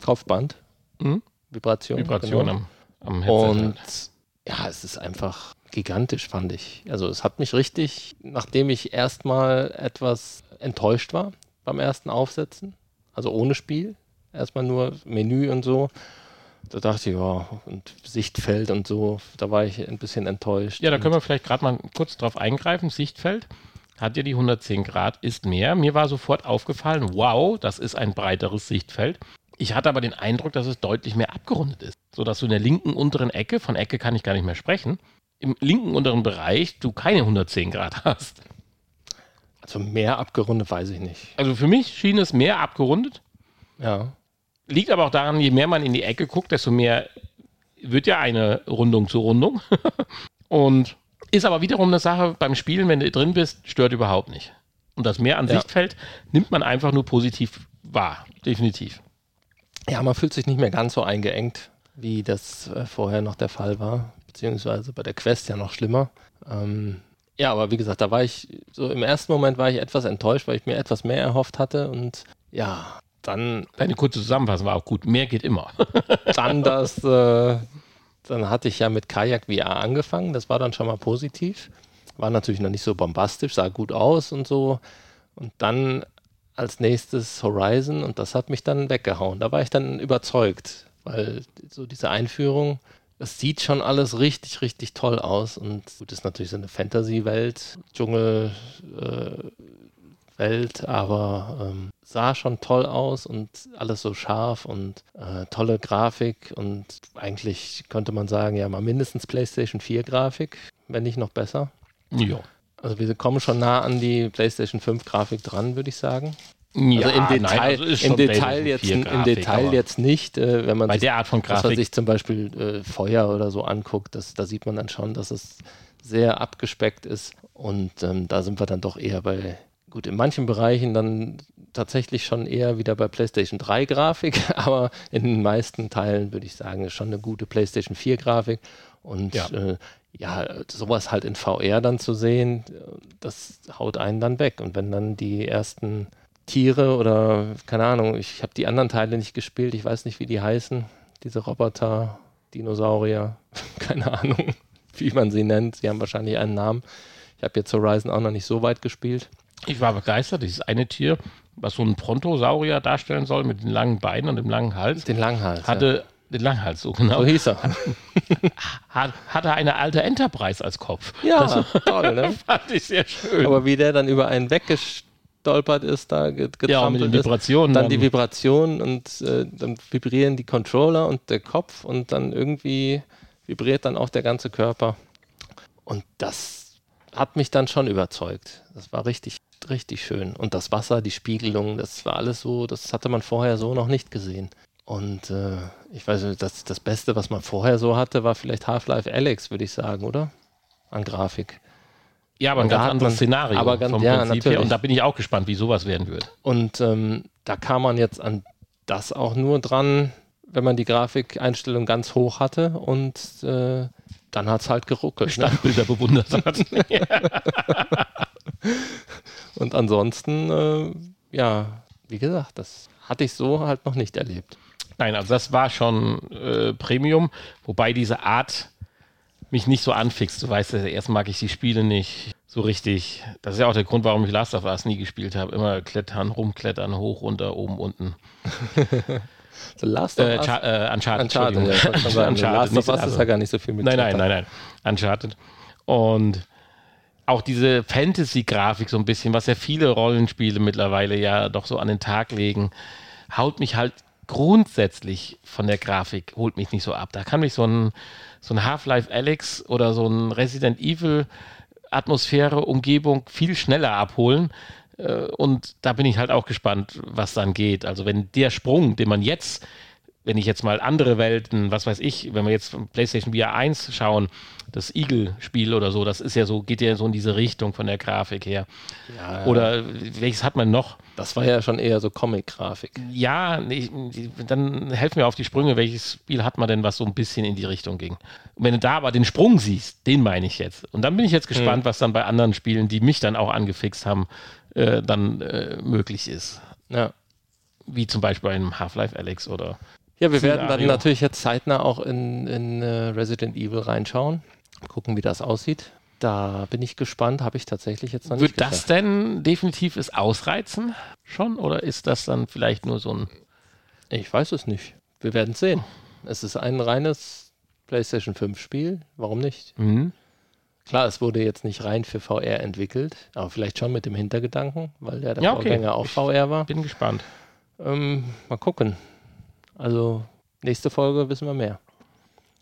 Kopfband. Mhm. Vibration. Vibration genau. am, am Headset. Und halt. ja, es ist einfach gigantisch, fand ich. Also es hat mich richtig, nachdem ich erstmal etwas enttäuscht war beim ersten Aufsetzen, also ohne Spiel, erstmal nur Menü und so, da dachte ich, ja, und Sichtfeld und so, da war ich ein bisschen enttäuscht. Ja, da können wir vielleicht gerade mal kurz drauf eingreifen. Sichtfeld hat ja die 110 Grad, ist mehr. Mir war sofort aufgefallen, wow, das ist ein breiteres Sichtfeld. Ich hatte aber den Eindruck, dass es deutlich mehr abgerundet ist. Sodass du in der linken unteren Ecke, von Ecke kann ich gar nicht mehr sprechen, im linken unteren Bereich du keine 110 Grad hast. Also mehr abgerundet weiß ich nicht. Also für mich schien es mehr abgerundet. Ja. Liegt aber auch daran, je mehr man in die Ecke guckt, desto mehr wird ja eine Rundung zu Rundung. Und ist aber wiederum eine Sache beim Spielen, wenn du drin bist, stört überhaupt nicht. Und das Mehr an Ja. Sichtfeld nimmt man einfach nur positiv war, definitiv. Ja, man fühlt sich nicht mehr ganz so eingeengt, wie das äh, vorher noch der Fall war, beziehungsweise bei der Quest ja noch schlimmer. Ähm, ja, aber wie gesagt, da war ich, so im ersten Moment war ich etwas enttäuscht, weil ich mir etwas mehr erhofft hatte und ja, dann. Deine kurze Zusammenfassung war auch gut. Mehr geht immer. dann das, äh, dann hatte ich ja mit Kajak VR angefangen, das war dann schon mal positiv. War natürlich noch nicht so bombastisch, sah gut aus und so. Und dann als nächstes Horizon und das hat mich dann weggehauen. Da war ich dann überzeugt, weil so diese Einführung, das sieht schon alles richtig, richtig toll aus und gut, ist natürlich so eine Fantasy-Welt, Dschungel, äh, aber ähm, sah schon toll aus und alles so scharf und äh, tolle Grafik und eigentlich könnte man sagen, ja, mal mindestens PlayStation 4 Grafik, wenn nicht noch besser. Ja. Also wir kommen schon nah an die PlayStation 5 Grafik dran, würde ich sagen. Ja, also im Detail, nein, also im Detail, jetzt, im Detail jetzt nicht, äh, wenn man bei sich, der Art von Grafik sich zum Beispiel äh, Feuer oder so anguckt, das, da sieht man dann schon, dass es sehr abgespeckt ist und ähm, da sind wir dann doch eher bei, gut, in manchen Bereichen dann tatsächlich schon eher wieder bei PlayStation 3 Grafik, aber in den meisten Teilen würde ich sagen, ist schon eine gute PlayStation 4 Grafik und Ja. äh, ja, sowas halt in VR dann zu sehen, das haut einen dann weg. Und wenn dann die ersten Tiere oder keine Ahnung, ich habe die anderen Teile nicht gespielt, ich weiß nicht, wie die heißen, diese Roboter, Dinosaurier, keine Ahnung, wie man sie nennt. Sie haben wahrscheinlich einen Namen. Ich habe jetzt Horizon auch noch nicht so weit gespielt. Ich war begeistert, dieses eine Tier, was so einen Brontosaurier darstellen soll mit den langen Beinen und dem langen Hals, Den Langhals. hatte den Langhals so ja. genau. So hieß er. Hat, hatte eine alte Enterprise als Kopf. Ja, toll, ne? Fand ich sehr schön. Aber wie der dann über einen weggestolpert ist, da ge- ja, mit den getrampelt ist. Vibrationen. dann die Vibration und äh, dann vibrieren die Controller und der Kopf und dann irgendwie vibriert dann auch der ganze Körper. Und das hat mich dann schon überzeugt. Das war richtig, richtig schön. Und das Wasser, die Spiegelung, das war alles so, das hatte man vorher so noch nicht gesehen. Und äh, ich weiß nicht, das, das Beste, was man vorher so hatte, war vielleicht Half-Life Alex, würde ich sagen, oder? An Grafik. ja, aber ein und ganz anderes man- Szenario aber ganz- vom ja, Prinzip her. natürlich. Und da bin ich auch gespannt, wie sowas werden wird. Und ähm, da kam man jetzt an das auch nur dran, wenn man die Grafikeinstellung ganz hoch hatte und äh, dann hat es halt geruckelt. Ne? Standbilder bewundert hat. Und ansonsten, äh, ja, wie gesagt, das hatte ich so halt noch nicht erlebt. Nein, also das war schon äh, Premium, wobei diese Art mich nicht so anfixt. Du weißt, ja, erst mag ich die Spiele nicht so richtig. Das ist ja auch der Grund, warum ich Last of Us nie gespielt habe. Immer klettern, rumklettern, hoch, runter, oben, unten. The Last of Äh, Us. Cha- äh, Uncharted, Uncharted, ja, The Last of Us ist also- ja gar nicht so viel mit Nein, nein, nein, nein. Uncharted. Und auch diese Fantasy-Grafik so ein bisschen, was ja viele Rollenspiele mittlerweile ja doch so an den Tag legen, haut mich halt grundsätzlich von der Grafik, holt mich nicht so ab. Da kann mich so ein, so ein Half-Life Alex oder so ein Resident Evil Atmosphäre, Umgebung viel schneller abholen. Äh, Und da bin ich halt auch gespannt, was dann geht. Also wenn der Sprung, den man jetzt wenn ich jetzt mal andere Welten, was weiß ich, wenn wir jetzt PlayStation VR 1 schauen, das Eagle-Spiel oder so, das ist ja so, geht ja so in diese Richtung von der Grafik her. Ja, Oder welches hat man noch? das war ja schon eher so Comic-Grafik. Ja, nee, dann helf mir auf die Sprünge, welches Spiel hat man denn, was so ein bisschen in die Richtung ging? Und wenn du da aber den Sprung siehst, den meine ich jetzt. Und dann bin ich jetzt gespannt, was dann bei anderen Spielen, die mich dann auch angefixt haben, äh, dann äh, möglich ist. Ja. Wie zum Beispiel bei einem Half-Life Alex oder Ja, wir werden dann natürlich jetzt zeitnah auch in, in äh, Resident Evil reinschauen. Gucken, wie das aussieht. Da bin ich gespannt, habe ich tatsächlich jetzt noch Wird nicht das geschafft. denn definitiv es ausreizen schon? Oder ist das dann vielleicht nur so ein. Ich weiß es nicht. Wir werden sehen. Es ist ein reines PlayStation 5 Spiel. Warum nicht? Mhm. Klar, es wurde jetzt nicht rein für VR entwickelt, aber vielleicht schon mit dem Hintergedanken, weil der, der Ja, okay. Vorgänger auch Ich- VR war. Bin gespannt. Ähm, mal gucken. Also nächste Folge wissen wir mehr.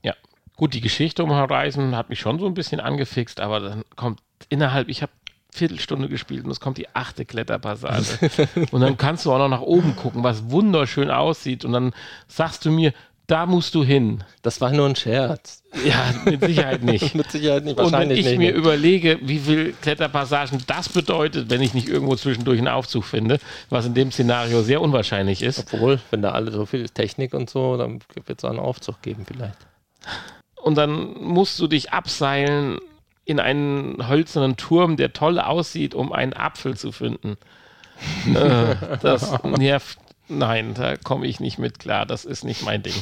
Ja. Gut, die Geschichte um Horizon hat mich schon so ein bisschen angefixt, aber dann kommt innerhalb, ich habe Viertelstunde gespielt und es kommt die achte Kletterpassage. und dann kannst du auch noch nach oben gucken, was wunderschön aussieht. Und dann sagst du mir, Da musst du hin. Das war nur ein Scherz. Ja, mit Sicherheit nicht. Mit Sicherheit nicht. Und wenn Wahrscheinlich ich nicht. mir überlege, wie viel Kletterpassagen das bedeutet, wenn ich nicht irgendwo zwischendurch einen Aufzug finde, was in dem Szenario sehr unwahrscheinlich ist. Obwohl, wenn da alle so viel Technik und so, dann wird es einen Aufzug geben vielleicht. Und dann musst du dich abseilen in einen hölzernen Turm, der toll aussieht, um einen Apfel zu finden. äh, das nervt. Nein, da komme ich nicht mit klar. Das ist nicht mein Ding.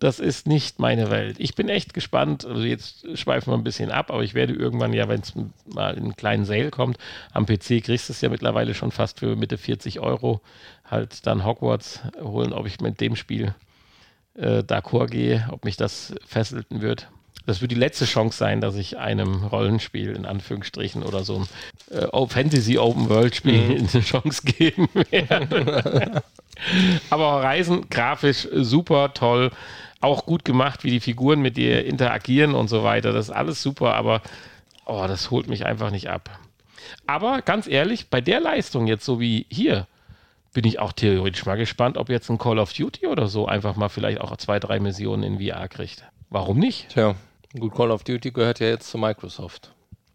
Das ist nicht meine Welt. Ich bin echt gespannt. Also jetzt schweifen wir ein bisschen ab, aber ich werde irgendwann ja, wenn es mal in einen kleinen Sale kommt, am PC kriegst du es ja mittlerweile schon fast für Mitte 40 Euro, halt dann Hogwarts holen, ob ich mit dem Spiel äh, d'accord gehe, ob mich das fesselten wird. Das wird die letzte Chance sein, dass ich einem Rollenspiel in Anführungsstrichen oder so ein äh, Fantasy Open World Spiel eine Chance geben werde. Aber Reisen grafisch super toll, auch gut gemacht, wie die Figuren mit dir interagieren und so weiter. Das ist alles super, aber oh, das holt mich einfach nicht ab. Aber ganz ehrlich, bei der Leistung jetzt so wie hier, bin ich auch theoretisch mal gespannt, ob jetzt ein Call of Duty oder so einfach mal vielleicht auch zwei, drei Missionen in VR kriegt. Warum nicht? Tja, gut, Call of Duty gehört ja jetzt zu Microsoft.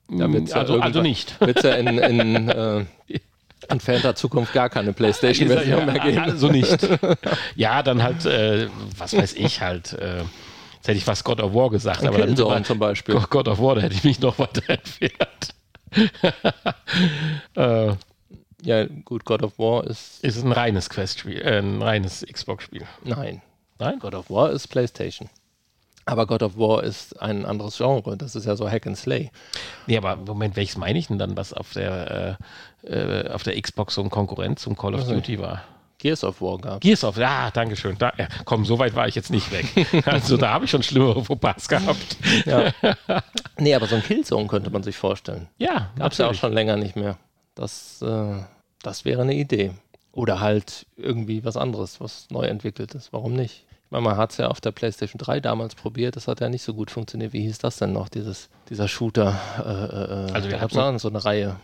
Da wird's ja also, also irgendwann- nicht. Wird es ja in, in äh, entfernter Zukunft gar keine PlayStation-Version mehr geben. Also nicht. Ja, dann halt, äh, was weiß ich halt. Äh, jetzt hätte ich fast God of War gesagt, aber dann Killzone zum Beispiel. God of War, da hätte ich mich noch weiter entfernt. äh, Ja, gut, God of War ist. ist ein reines Quest-Spiel, äh, ein reines Xbox-Spiel. Nein. Nein? God of War ist PlayStation. Aber God of War ist ein anderes Genre. Das ist ja so Hack and Slay. Nee, aber Moment, welches meine ich denn dann, was auf der, äh, äh, auf der Xbox so ein Konkurrent zum Call of Also- Duty war? Gears of War gab. Gears of, ja, danke schön. Da, ja, komm, so weit war ich jetzt nicht weg. Also da habe ich schon schlimmere Fauxpas gehabt. Ja. nee, aber so ein Killzone könnte man sich vorstellen. Ja, Gab es ja auch schon länger nicht mehr. Das, äh, das wäre eine Idee. Oder halt irgendwie was anderes, was neu entwickelt ist. Warum nicht? Man hat es ja auf der PlayStation 3 damals probiert. Das hat ja nicht so gut funktioniert. Wie hieß das denn noch, dieses, dieser Shooter? Äh, äh, Also wir hatten- so eine Reihe.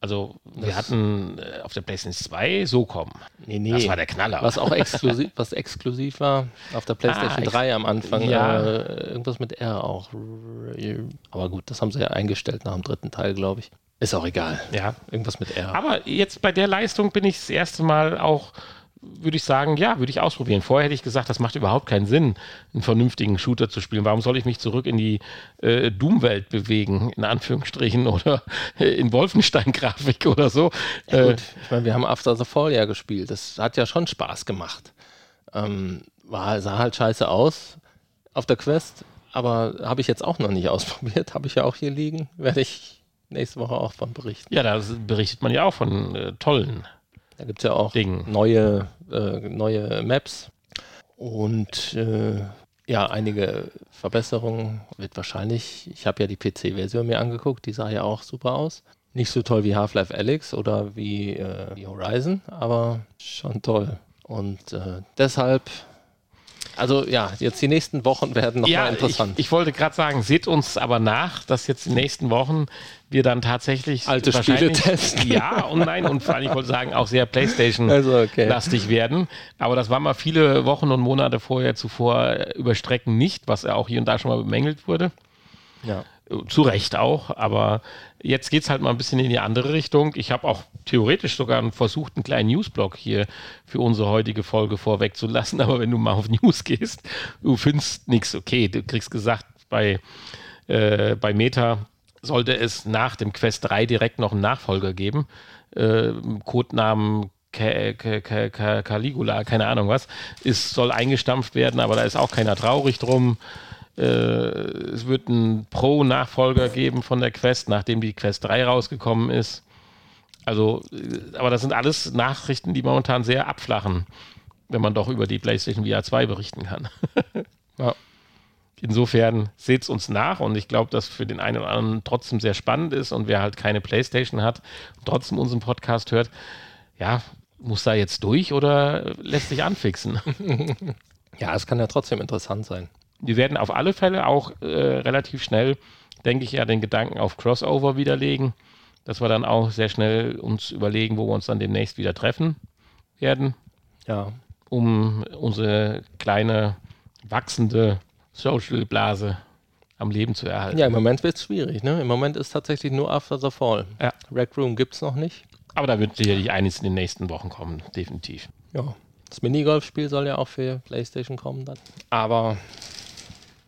Also wir Das- hatten äh, auf der PlayStation 2 so kommen. Nee, nee. Das war der Knaller. Was auch exklusiv, was exklusiv war auf der PlayStation ex- 3 am Anfang. Ja. Äh, irgendwas mit R auch. Aber gut, das haben sie ja eingestellt nach dem dritten Teil, glaube ich. Ist auch egal. Ja. Irgendwas mit R. Aber jetzt bei der Leistung bin ich das erste Mal auch, würde ich sagen, ja, würde ich ausprobieren. Vorher hätte ich gesagt, das macht überhaupt keinen Sinn, einen vernünftigen Shooter zu spielen. Warum soll ich mich zurück in die äh, Doom-Welt bewegen, in Anführungsstrichen, oder äh, in Wolfenstein-Grafik oder so? Ja, Äh, gut, ich meine, wir haben After the Fall ja gespielt. Das hat ja schon Spaß gemacht. Ähm, war, sah halt scheiße aus auf der Quest, aber habe ich jetzt auch noch nicht ausprobiert. Habe ich ja auch hier liegen. Werde ich nächste Woche auch von berichten. ja, da berichtet man ja auch von äh, tollen. Da gibt es ja auch Ding. neue, äh, neue Maps und äh, ja, einige Verbesserungen. Wird wahrscheinlich, ich habe ja die PC-Version mir angeguckt, die sah ja auch super aus. Nicht so toll wie Half-Life Alyx oder wie, äh, wie Horizon, aber schon toll. Und äh, deshalb, also ja, jetzt die nächsten Wochen werden nochmal ja, interessant. Ich, ich wollte gerade sagen, seht uns aber nach, dass jetzt in den nächsten Wochen wir dann tatsächlich Alte Spiele testen. Ja und nein und vor allem, ich wollte sagen, auch sehr Playstation also okay. lastig werden. Aber das war mal viele Wochen und Monate vorher zuvor über Strecken nicht, was ja auch hier und da schon mal bemängelt wurde. ja. Zu Recht auch, aber jetzt geht es halt mal ein bisschen in die andere Richtung. Ich habe auch theoretisch sogar versucht, einen kleinen Newsblock hier für unsere heutige Folge vorweg zu lassen, aber wenn du mal auf News gehst, du findest nichts. Okay, du kriegst gesagt, bei, äh, bei Meta sollte es nach dem Quest 3 direkt noch einen Nachfolger geben. Äh, Codenamen Ca- Ca- Ca- Ca- Caligula, keine Ahnung was, ist, soll eingestampft werden, aber da ist auch keiner traurig drum. Äh, es wird einen Pro-Nachfolger geben von der Quest, nachdem die Quest 3 rausgekommen ist. Also, äh, aber das sind alles Nachrichten, die momentan sehr abflachen, wenn man doch über die PlayStation VR 2 berichten kann. Ja. Insofern seht es uns nach und ich glaube, dass für den einen oder anderen trotzdem sehr spannend ist und wer halt keine PlayStation hat und trotzdem unseren Podcast hört, ja, muss da jetzt durch oder lässt sich anfixen? ja, es kann ja trotzdem interessant sein. Wir werden auf alle Fälle auch äh, relativ schnell, denke ich, ja den Gedanken auf Crossover widerlegen, dass wir dann auch sehr schnell uns überlegen, wo wir uns dann demnächst wieder treffen werden, Ja, um unsere kleine wachsende Social-Blase am Leben zu erhalten. Ja, im Moment wird es schwierig. Ne? Im Moment ist tatsächlich nur After the Fall. Ja. Rec Room gibt es noch nicht. Aber da wird sicherlich einiges in den nächsten Wochen kommen, definitiv. Ja. Das Minigolfspiel soll ja auch für PlayStation kommen dann. Aber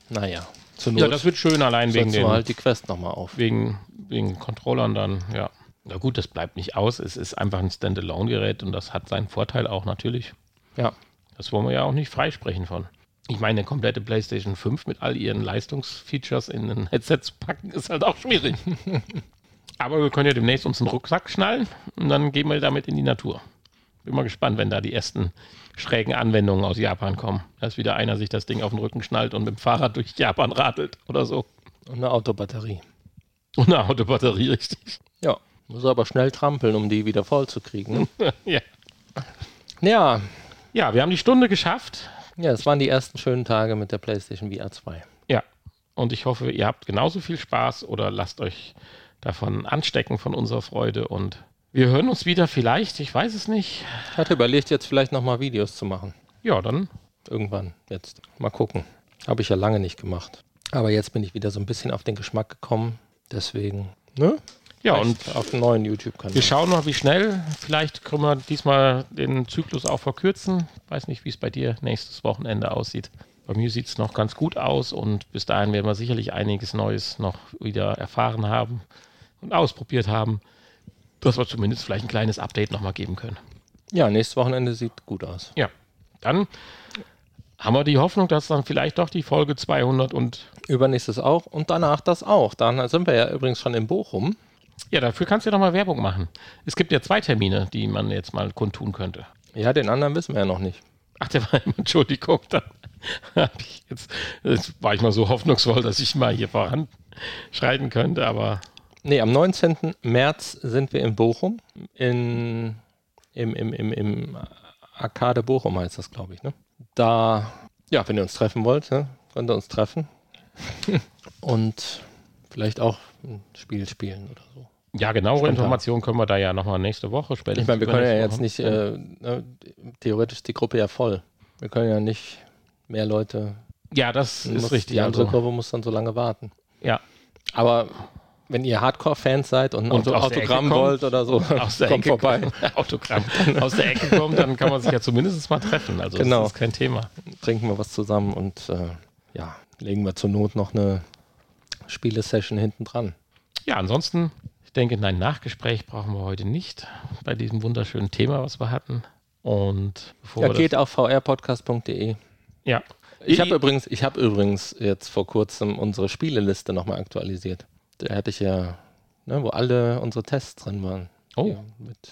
naja, zur Not Ja, das wird schön, allein wegen den, halt die Quest nochmal auf. wegen, wegen Controllern dann, ja. Na gut, das bleibt nicht aus. Es ist einfach ein Standalone-Gerät und das hat seinen Vorteil auch natürlich. Ja. Das wollen wir ja auch nicht freisprechen von. Ich meine, eine komplette PlayStation 5 mit all ihren Leistungsfeatures in ein Headset zu packen, ist halt auch schwierig. Aber wir können ja demnächst uns einen Rucksack schnallen und dann gehen wir damit in die Natur. Bin mal gespannt, wenn da die ersten schrägen Anwendungen aus Japan kommen. Dass wieder einer sich das Ding auf den Rücken schnallt und mit dem Fahrrad durch Japan radelt oder so. Und eine Autobatterie. Und eine Autobatterie, richtig. Ja. Muss aber schnell trampeln, um die wieder voll zu kriegen. Ne? ja. ja. ja, wir haben die Stunde geschafft. Ja, es waren die ersten schönen Tage mit der PlayStation VR 2. Ja, und ich hoffe, ihr habt genauso viel Spaß oder lasst euch davon anstecken von unserer Freude und wir hören uns wieder vielleicht, ich weiß es nicht. Ich hatte überlegt, jetzt vielleicht nochmal Videos zu machen. Ja, dann Irgendwann jetzt. Mal gucken. Habe ich ja lange nicht gemacht. Aber jetzt bin ich wieder so ein bisschen auf den Geschmack gekommen. Deswegen, ne? ja und auf einen neuen YouTube-Kanal. wir schauen mal, wie schnell. Vielleicht können wir diesmal den Zyklus auch verkürzen. Weiß nicht, wie es bei dir nächstes Wochenende aussieht. Bei mir sieht es noch ganz gut aus und bis dahin werden wir sicherlich einiges Neues noch wieder erfahren haben und ausprobiert haben, dass wir zumindest vielleicht ein kleines Update nochmal geben können. Ja, nächstes Wochenende sieht gut aus. Ja, dann haben wir die Hoffnung, dass dann vielleicht doch die Folge 200 und Übernächstes auch und danach das auch. Dann sind wir ja übrigens schon in Bochum. ja, dafür kannst du ja nochmal Werbung machen. Es gibt ja zwei Termine, die man jetzt mal kundtun könnte. Ja, den anderen wissen wir ja noch nicht. Ach, der war immer, Entschuldigung, dann hab ich jetzt, jetzt war ich mal so hoffnungsvoll, dass ich mal hier voranschreiten könnte, aber Nee, am 19. März sind wir in Bochum. In, im, im, im, im Arcade Bochum heißt das, glaube ich. Ne? Da, ja, wenn ihr uns treffen wollt, ne, könnt ihr uns treffen. Und vielleicht auch ein Spiel spielen oder so. ja, genauere. Informationen können wir da ja nochmal nächste Woche später. Ich meine, wir können ja jetzt nicht, äh, ne, theoretisch ist die Gruppe ja voll. Wir können ja nicht mehr Leute, ja, das ist richtig. die andere Also, Gruppe muss dann so lange warten. ja, Aber wenn ihr Hardcore-Fans seid und Und Auto Autogramm wollt oder so, aus der kommt Ecke vorbei. Autogramm aus der Ecke kommt, dann kann man sich ja zumindest mal treffen. Also Genau. das ist kein Thema. trinken wir was zusammen und äh, ja, legen wir zur Not noch eine Spielesession hinten dran. Ja, ansonsten, ich denke, ein Nachgespräch brauchen wir heute nicht bei diesem wunderschönen Thema, was wir hatten. Und bevor Ja, geht auf vrpodcast.de. ja. Ich habe übrigens, ich habe übrigens jetzt vor kurzem unsere Spieleliste nochmal aktualisiert. Da hatte ich ja, ne, wo alle unsere Tests drin waren. Oh.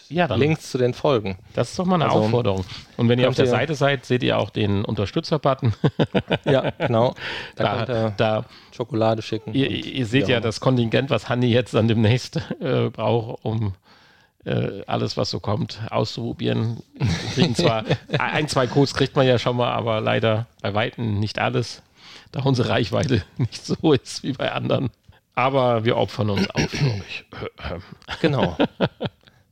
Ja, dann- Links zu den Folgen. Das ist doch mal eine Also, Aufforderung. Und wenn ihr auf der ihr- Seite seid, seht ihr auch den Unterstützer-Button. Ja, genau. Da, Da, da, Schokolade schicken. ihr, ihr seht ja das Kontingent, was Hanni jetzt dann demnächst äh, braucht, um äh, alles, was so kommt, auszuprobieren. Kriegen zwar ein, zwei Codes kriegt man ja schon mal, aber leider bei Weitem nicht alles, da unsere Reichweite nicht so ist wie bei anderen. Aber wir opfern uns auf, glaube ich. Genau.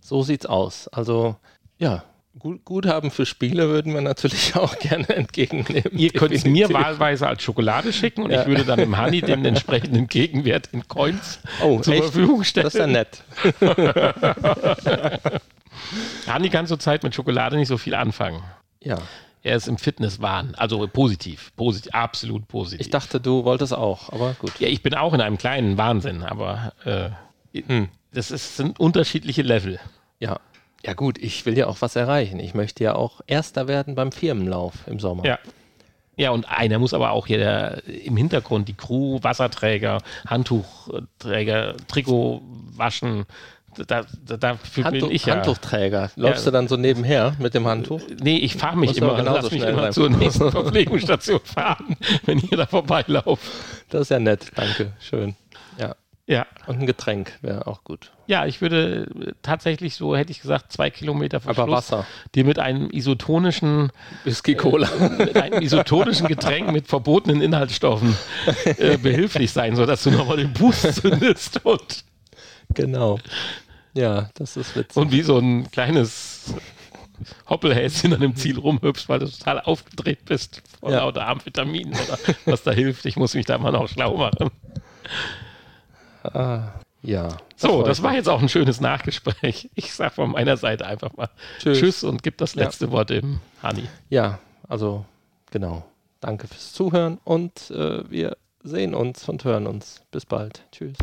so sieht's aus. Also, ja, gut, Guthaben für Spiele würden wir natürlich auch gerne entgegennehmen. Ihr könnt es mir wahlweise als Schokolade schicken und Ja. ich würde dann dem Honey den entsprechenden Gegenwert in Coins oh, zur echt? Verfügung stellen. Das ist ja nett. Honey kann zurzeit mit Schokolade nicht so viel anfangen. Ja. Er ist im Fitnesswahn, also positiv, positiv, absolut positiv. Ich dachte, du wolltest auch, aber gut. ja, ich bin auch in einem kleinen Wahnsinn, aber äh, Hm. das ist, sind unterschiedliche Level. Ja. Ja, gut, ich will ja auch was erreichen. Ich möchte ja auch Erster werden beim Firmenlauf im Sommer. Ja. Ja, und einer muss aber auch hier der, im Hintergrund die Crew, Wasserträger, Handtuchträger, Trikot waschen. Da, da, dafür Handtuch, bin ich ja. Handtuchträger. Läufst Ja. du dann so nebenher mit dem Handtuch? Nee, ich fahre mich Muss immer, genauso lass mich immer zur nächsten Verpflegungsstation fahren, wenn ihr da vorbeilauft. Das ist ja nett, danke. Schön. Ja. Ja. Und ein Getränk wäre auch gut. Ja, ich würde äh, tatsächlich so, hätte ich gesagt, zwei Kilometer vor Aber Schluss Wasser. dir mit einem isotonischen, Whisky Cola. mit einem isotonischen Getränk mit verbotenen Inhaltsstoffen äh, behilflich sein, sodass du nochmal den Boost zündest und, genau. Ja, das ist witzig. und wie so ein kleines Hoppelhäschen an dem Ziel rumhüpfst, weil du total aufgedreht bist vor Ja. lauter Amphetaminen oder was da hilft. Ich muss mich da mal noch schlau machen. Ja. So, freut das war jetzt auch ein schönes Nachgespräch. Ich sag von meiner Seite einfach mal Tschüss. Tschüss, und gib das Ja. letzte Wort dem Hani. Ja, also genau. Danke fürs Zuhören und äh, wir sehen uns und hören uns. Bis bald. Tschüss.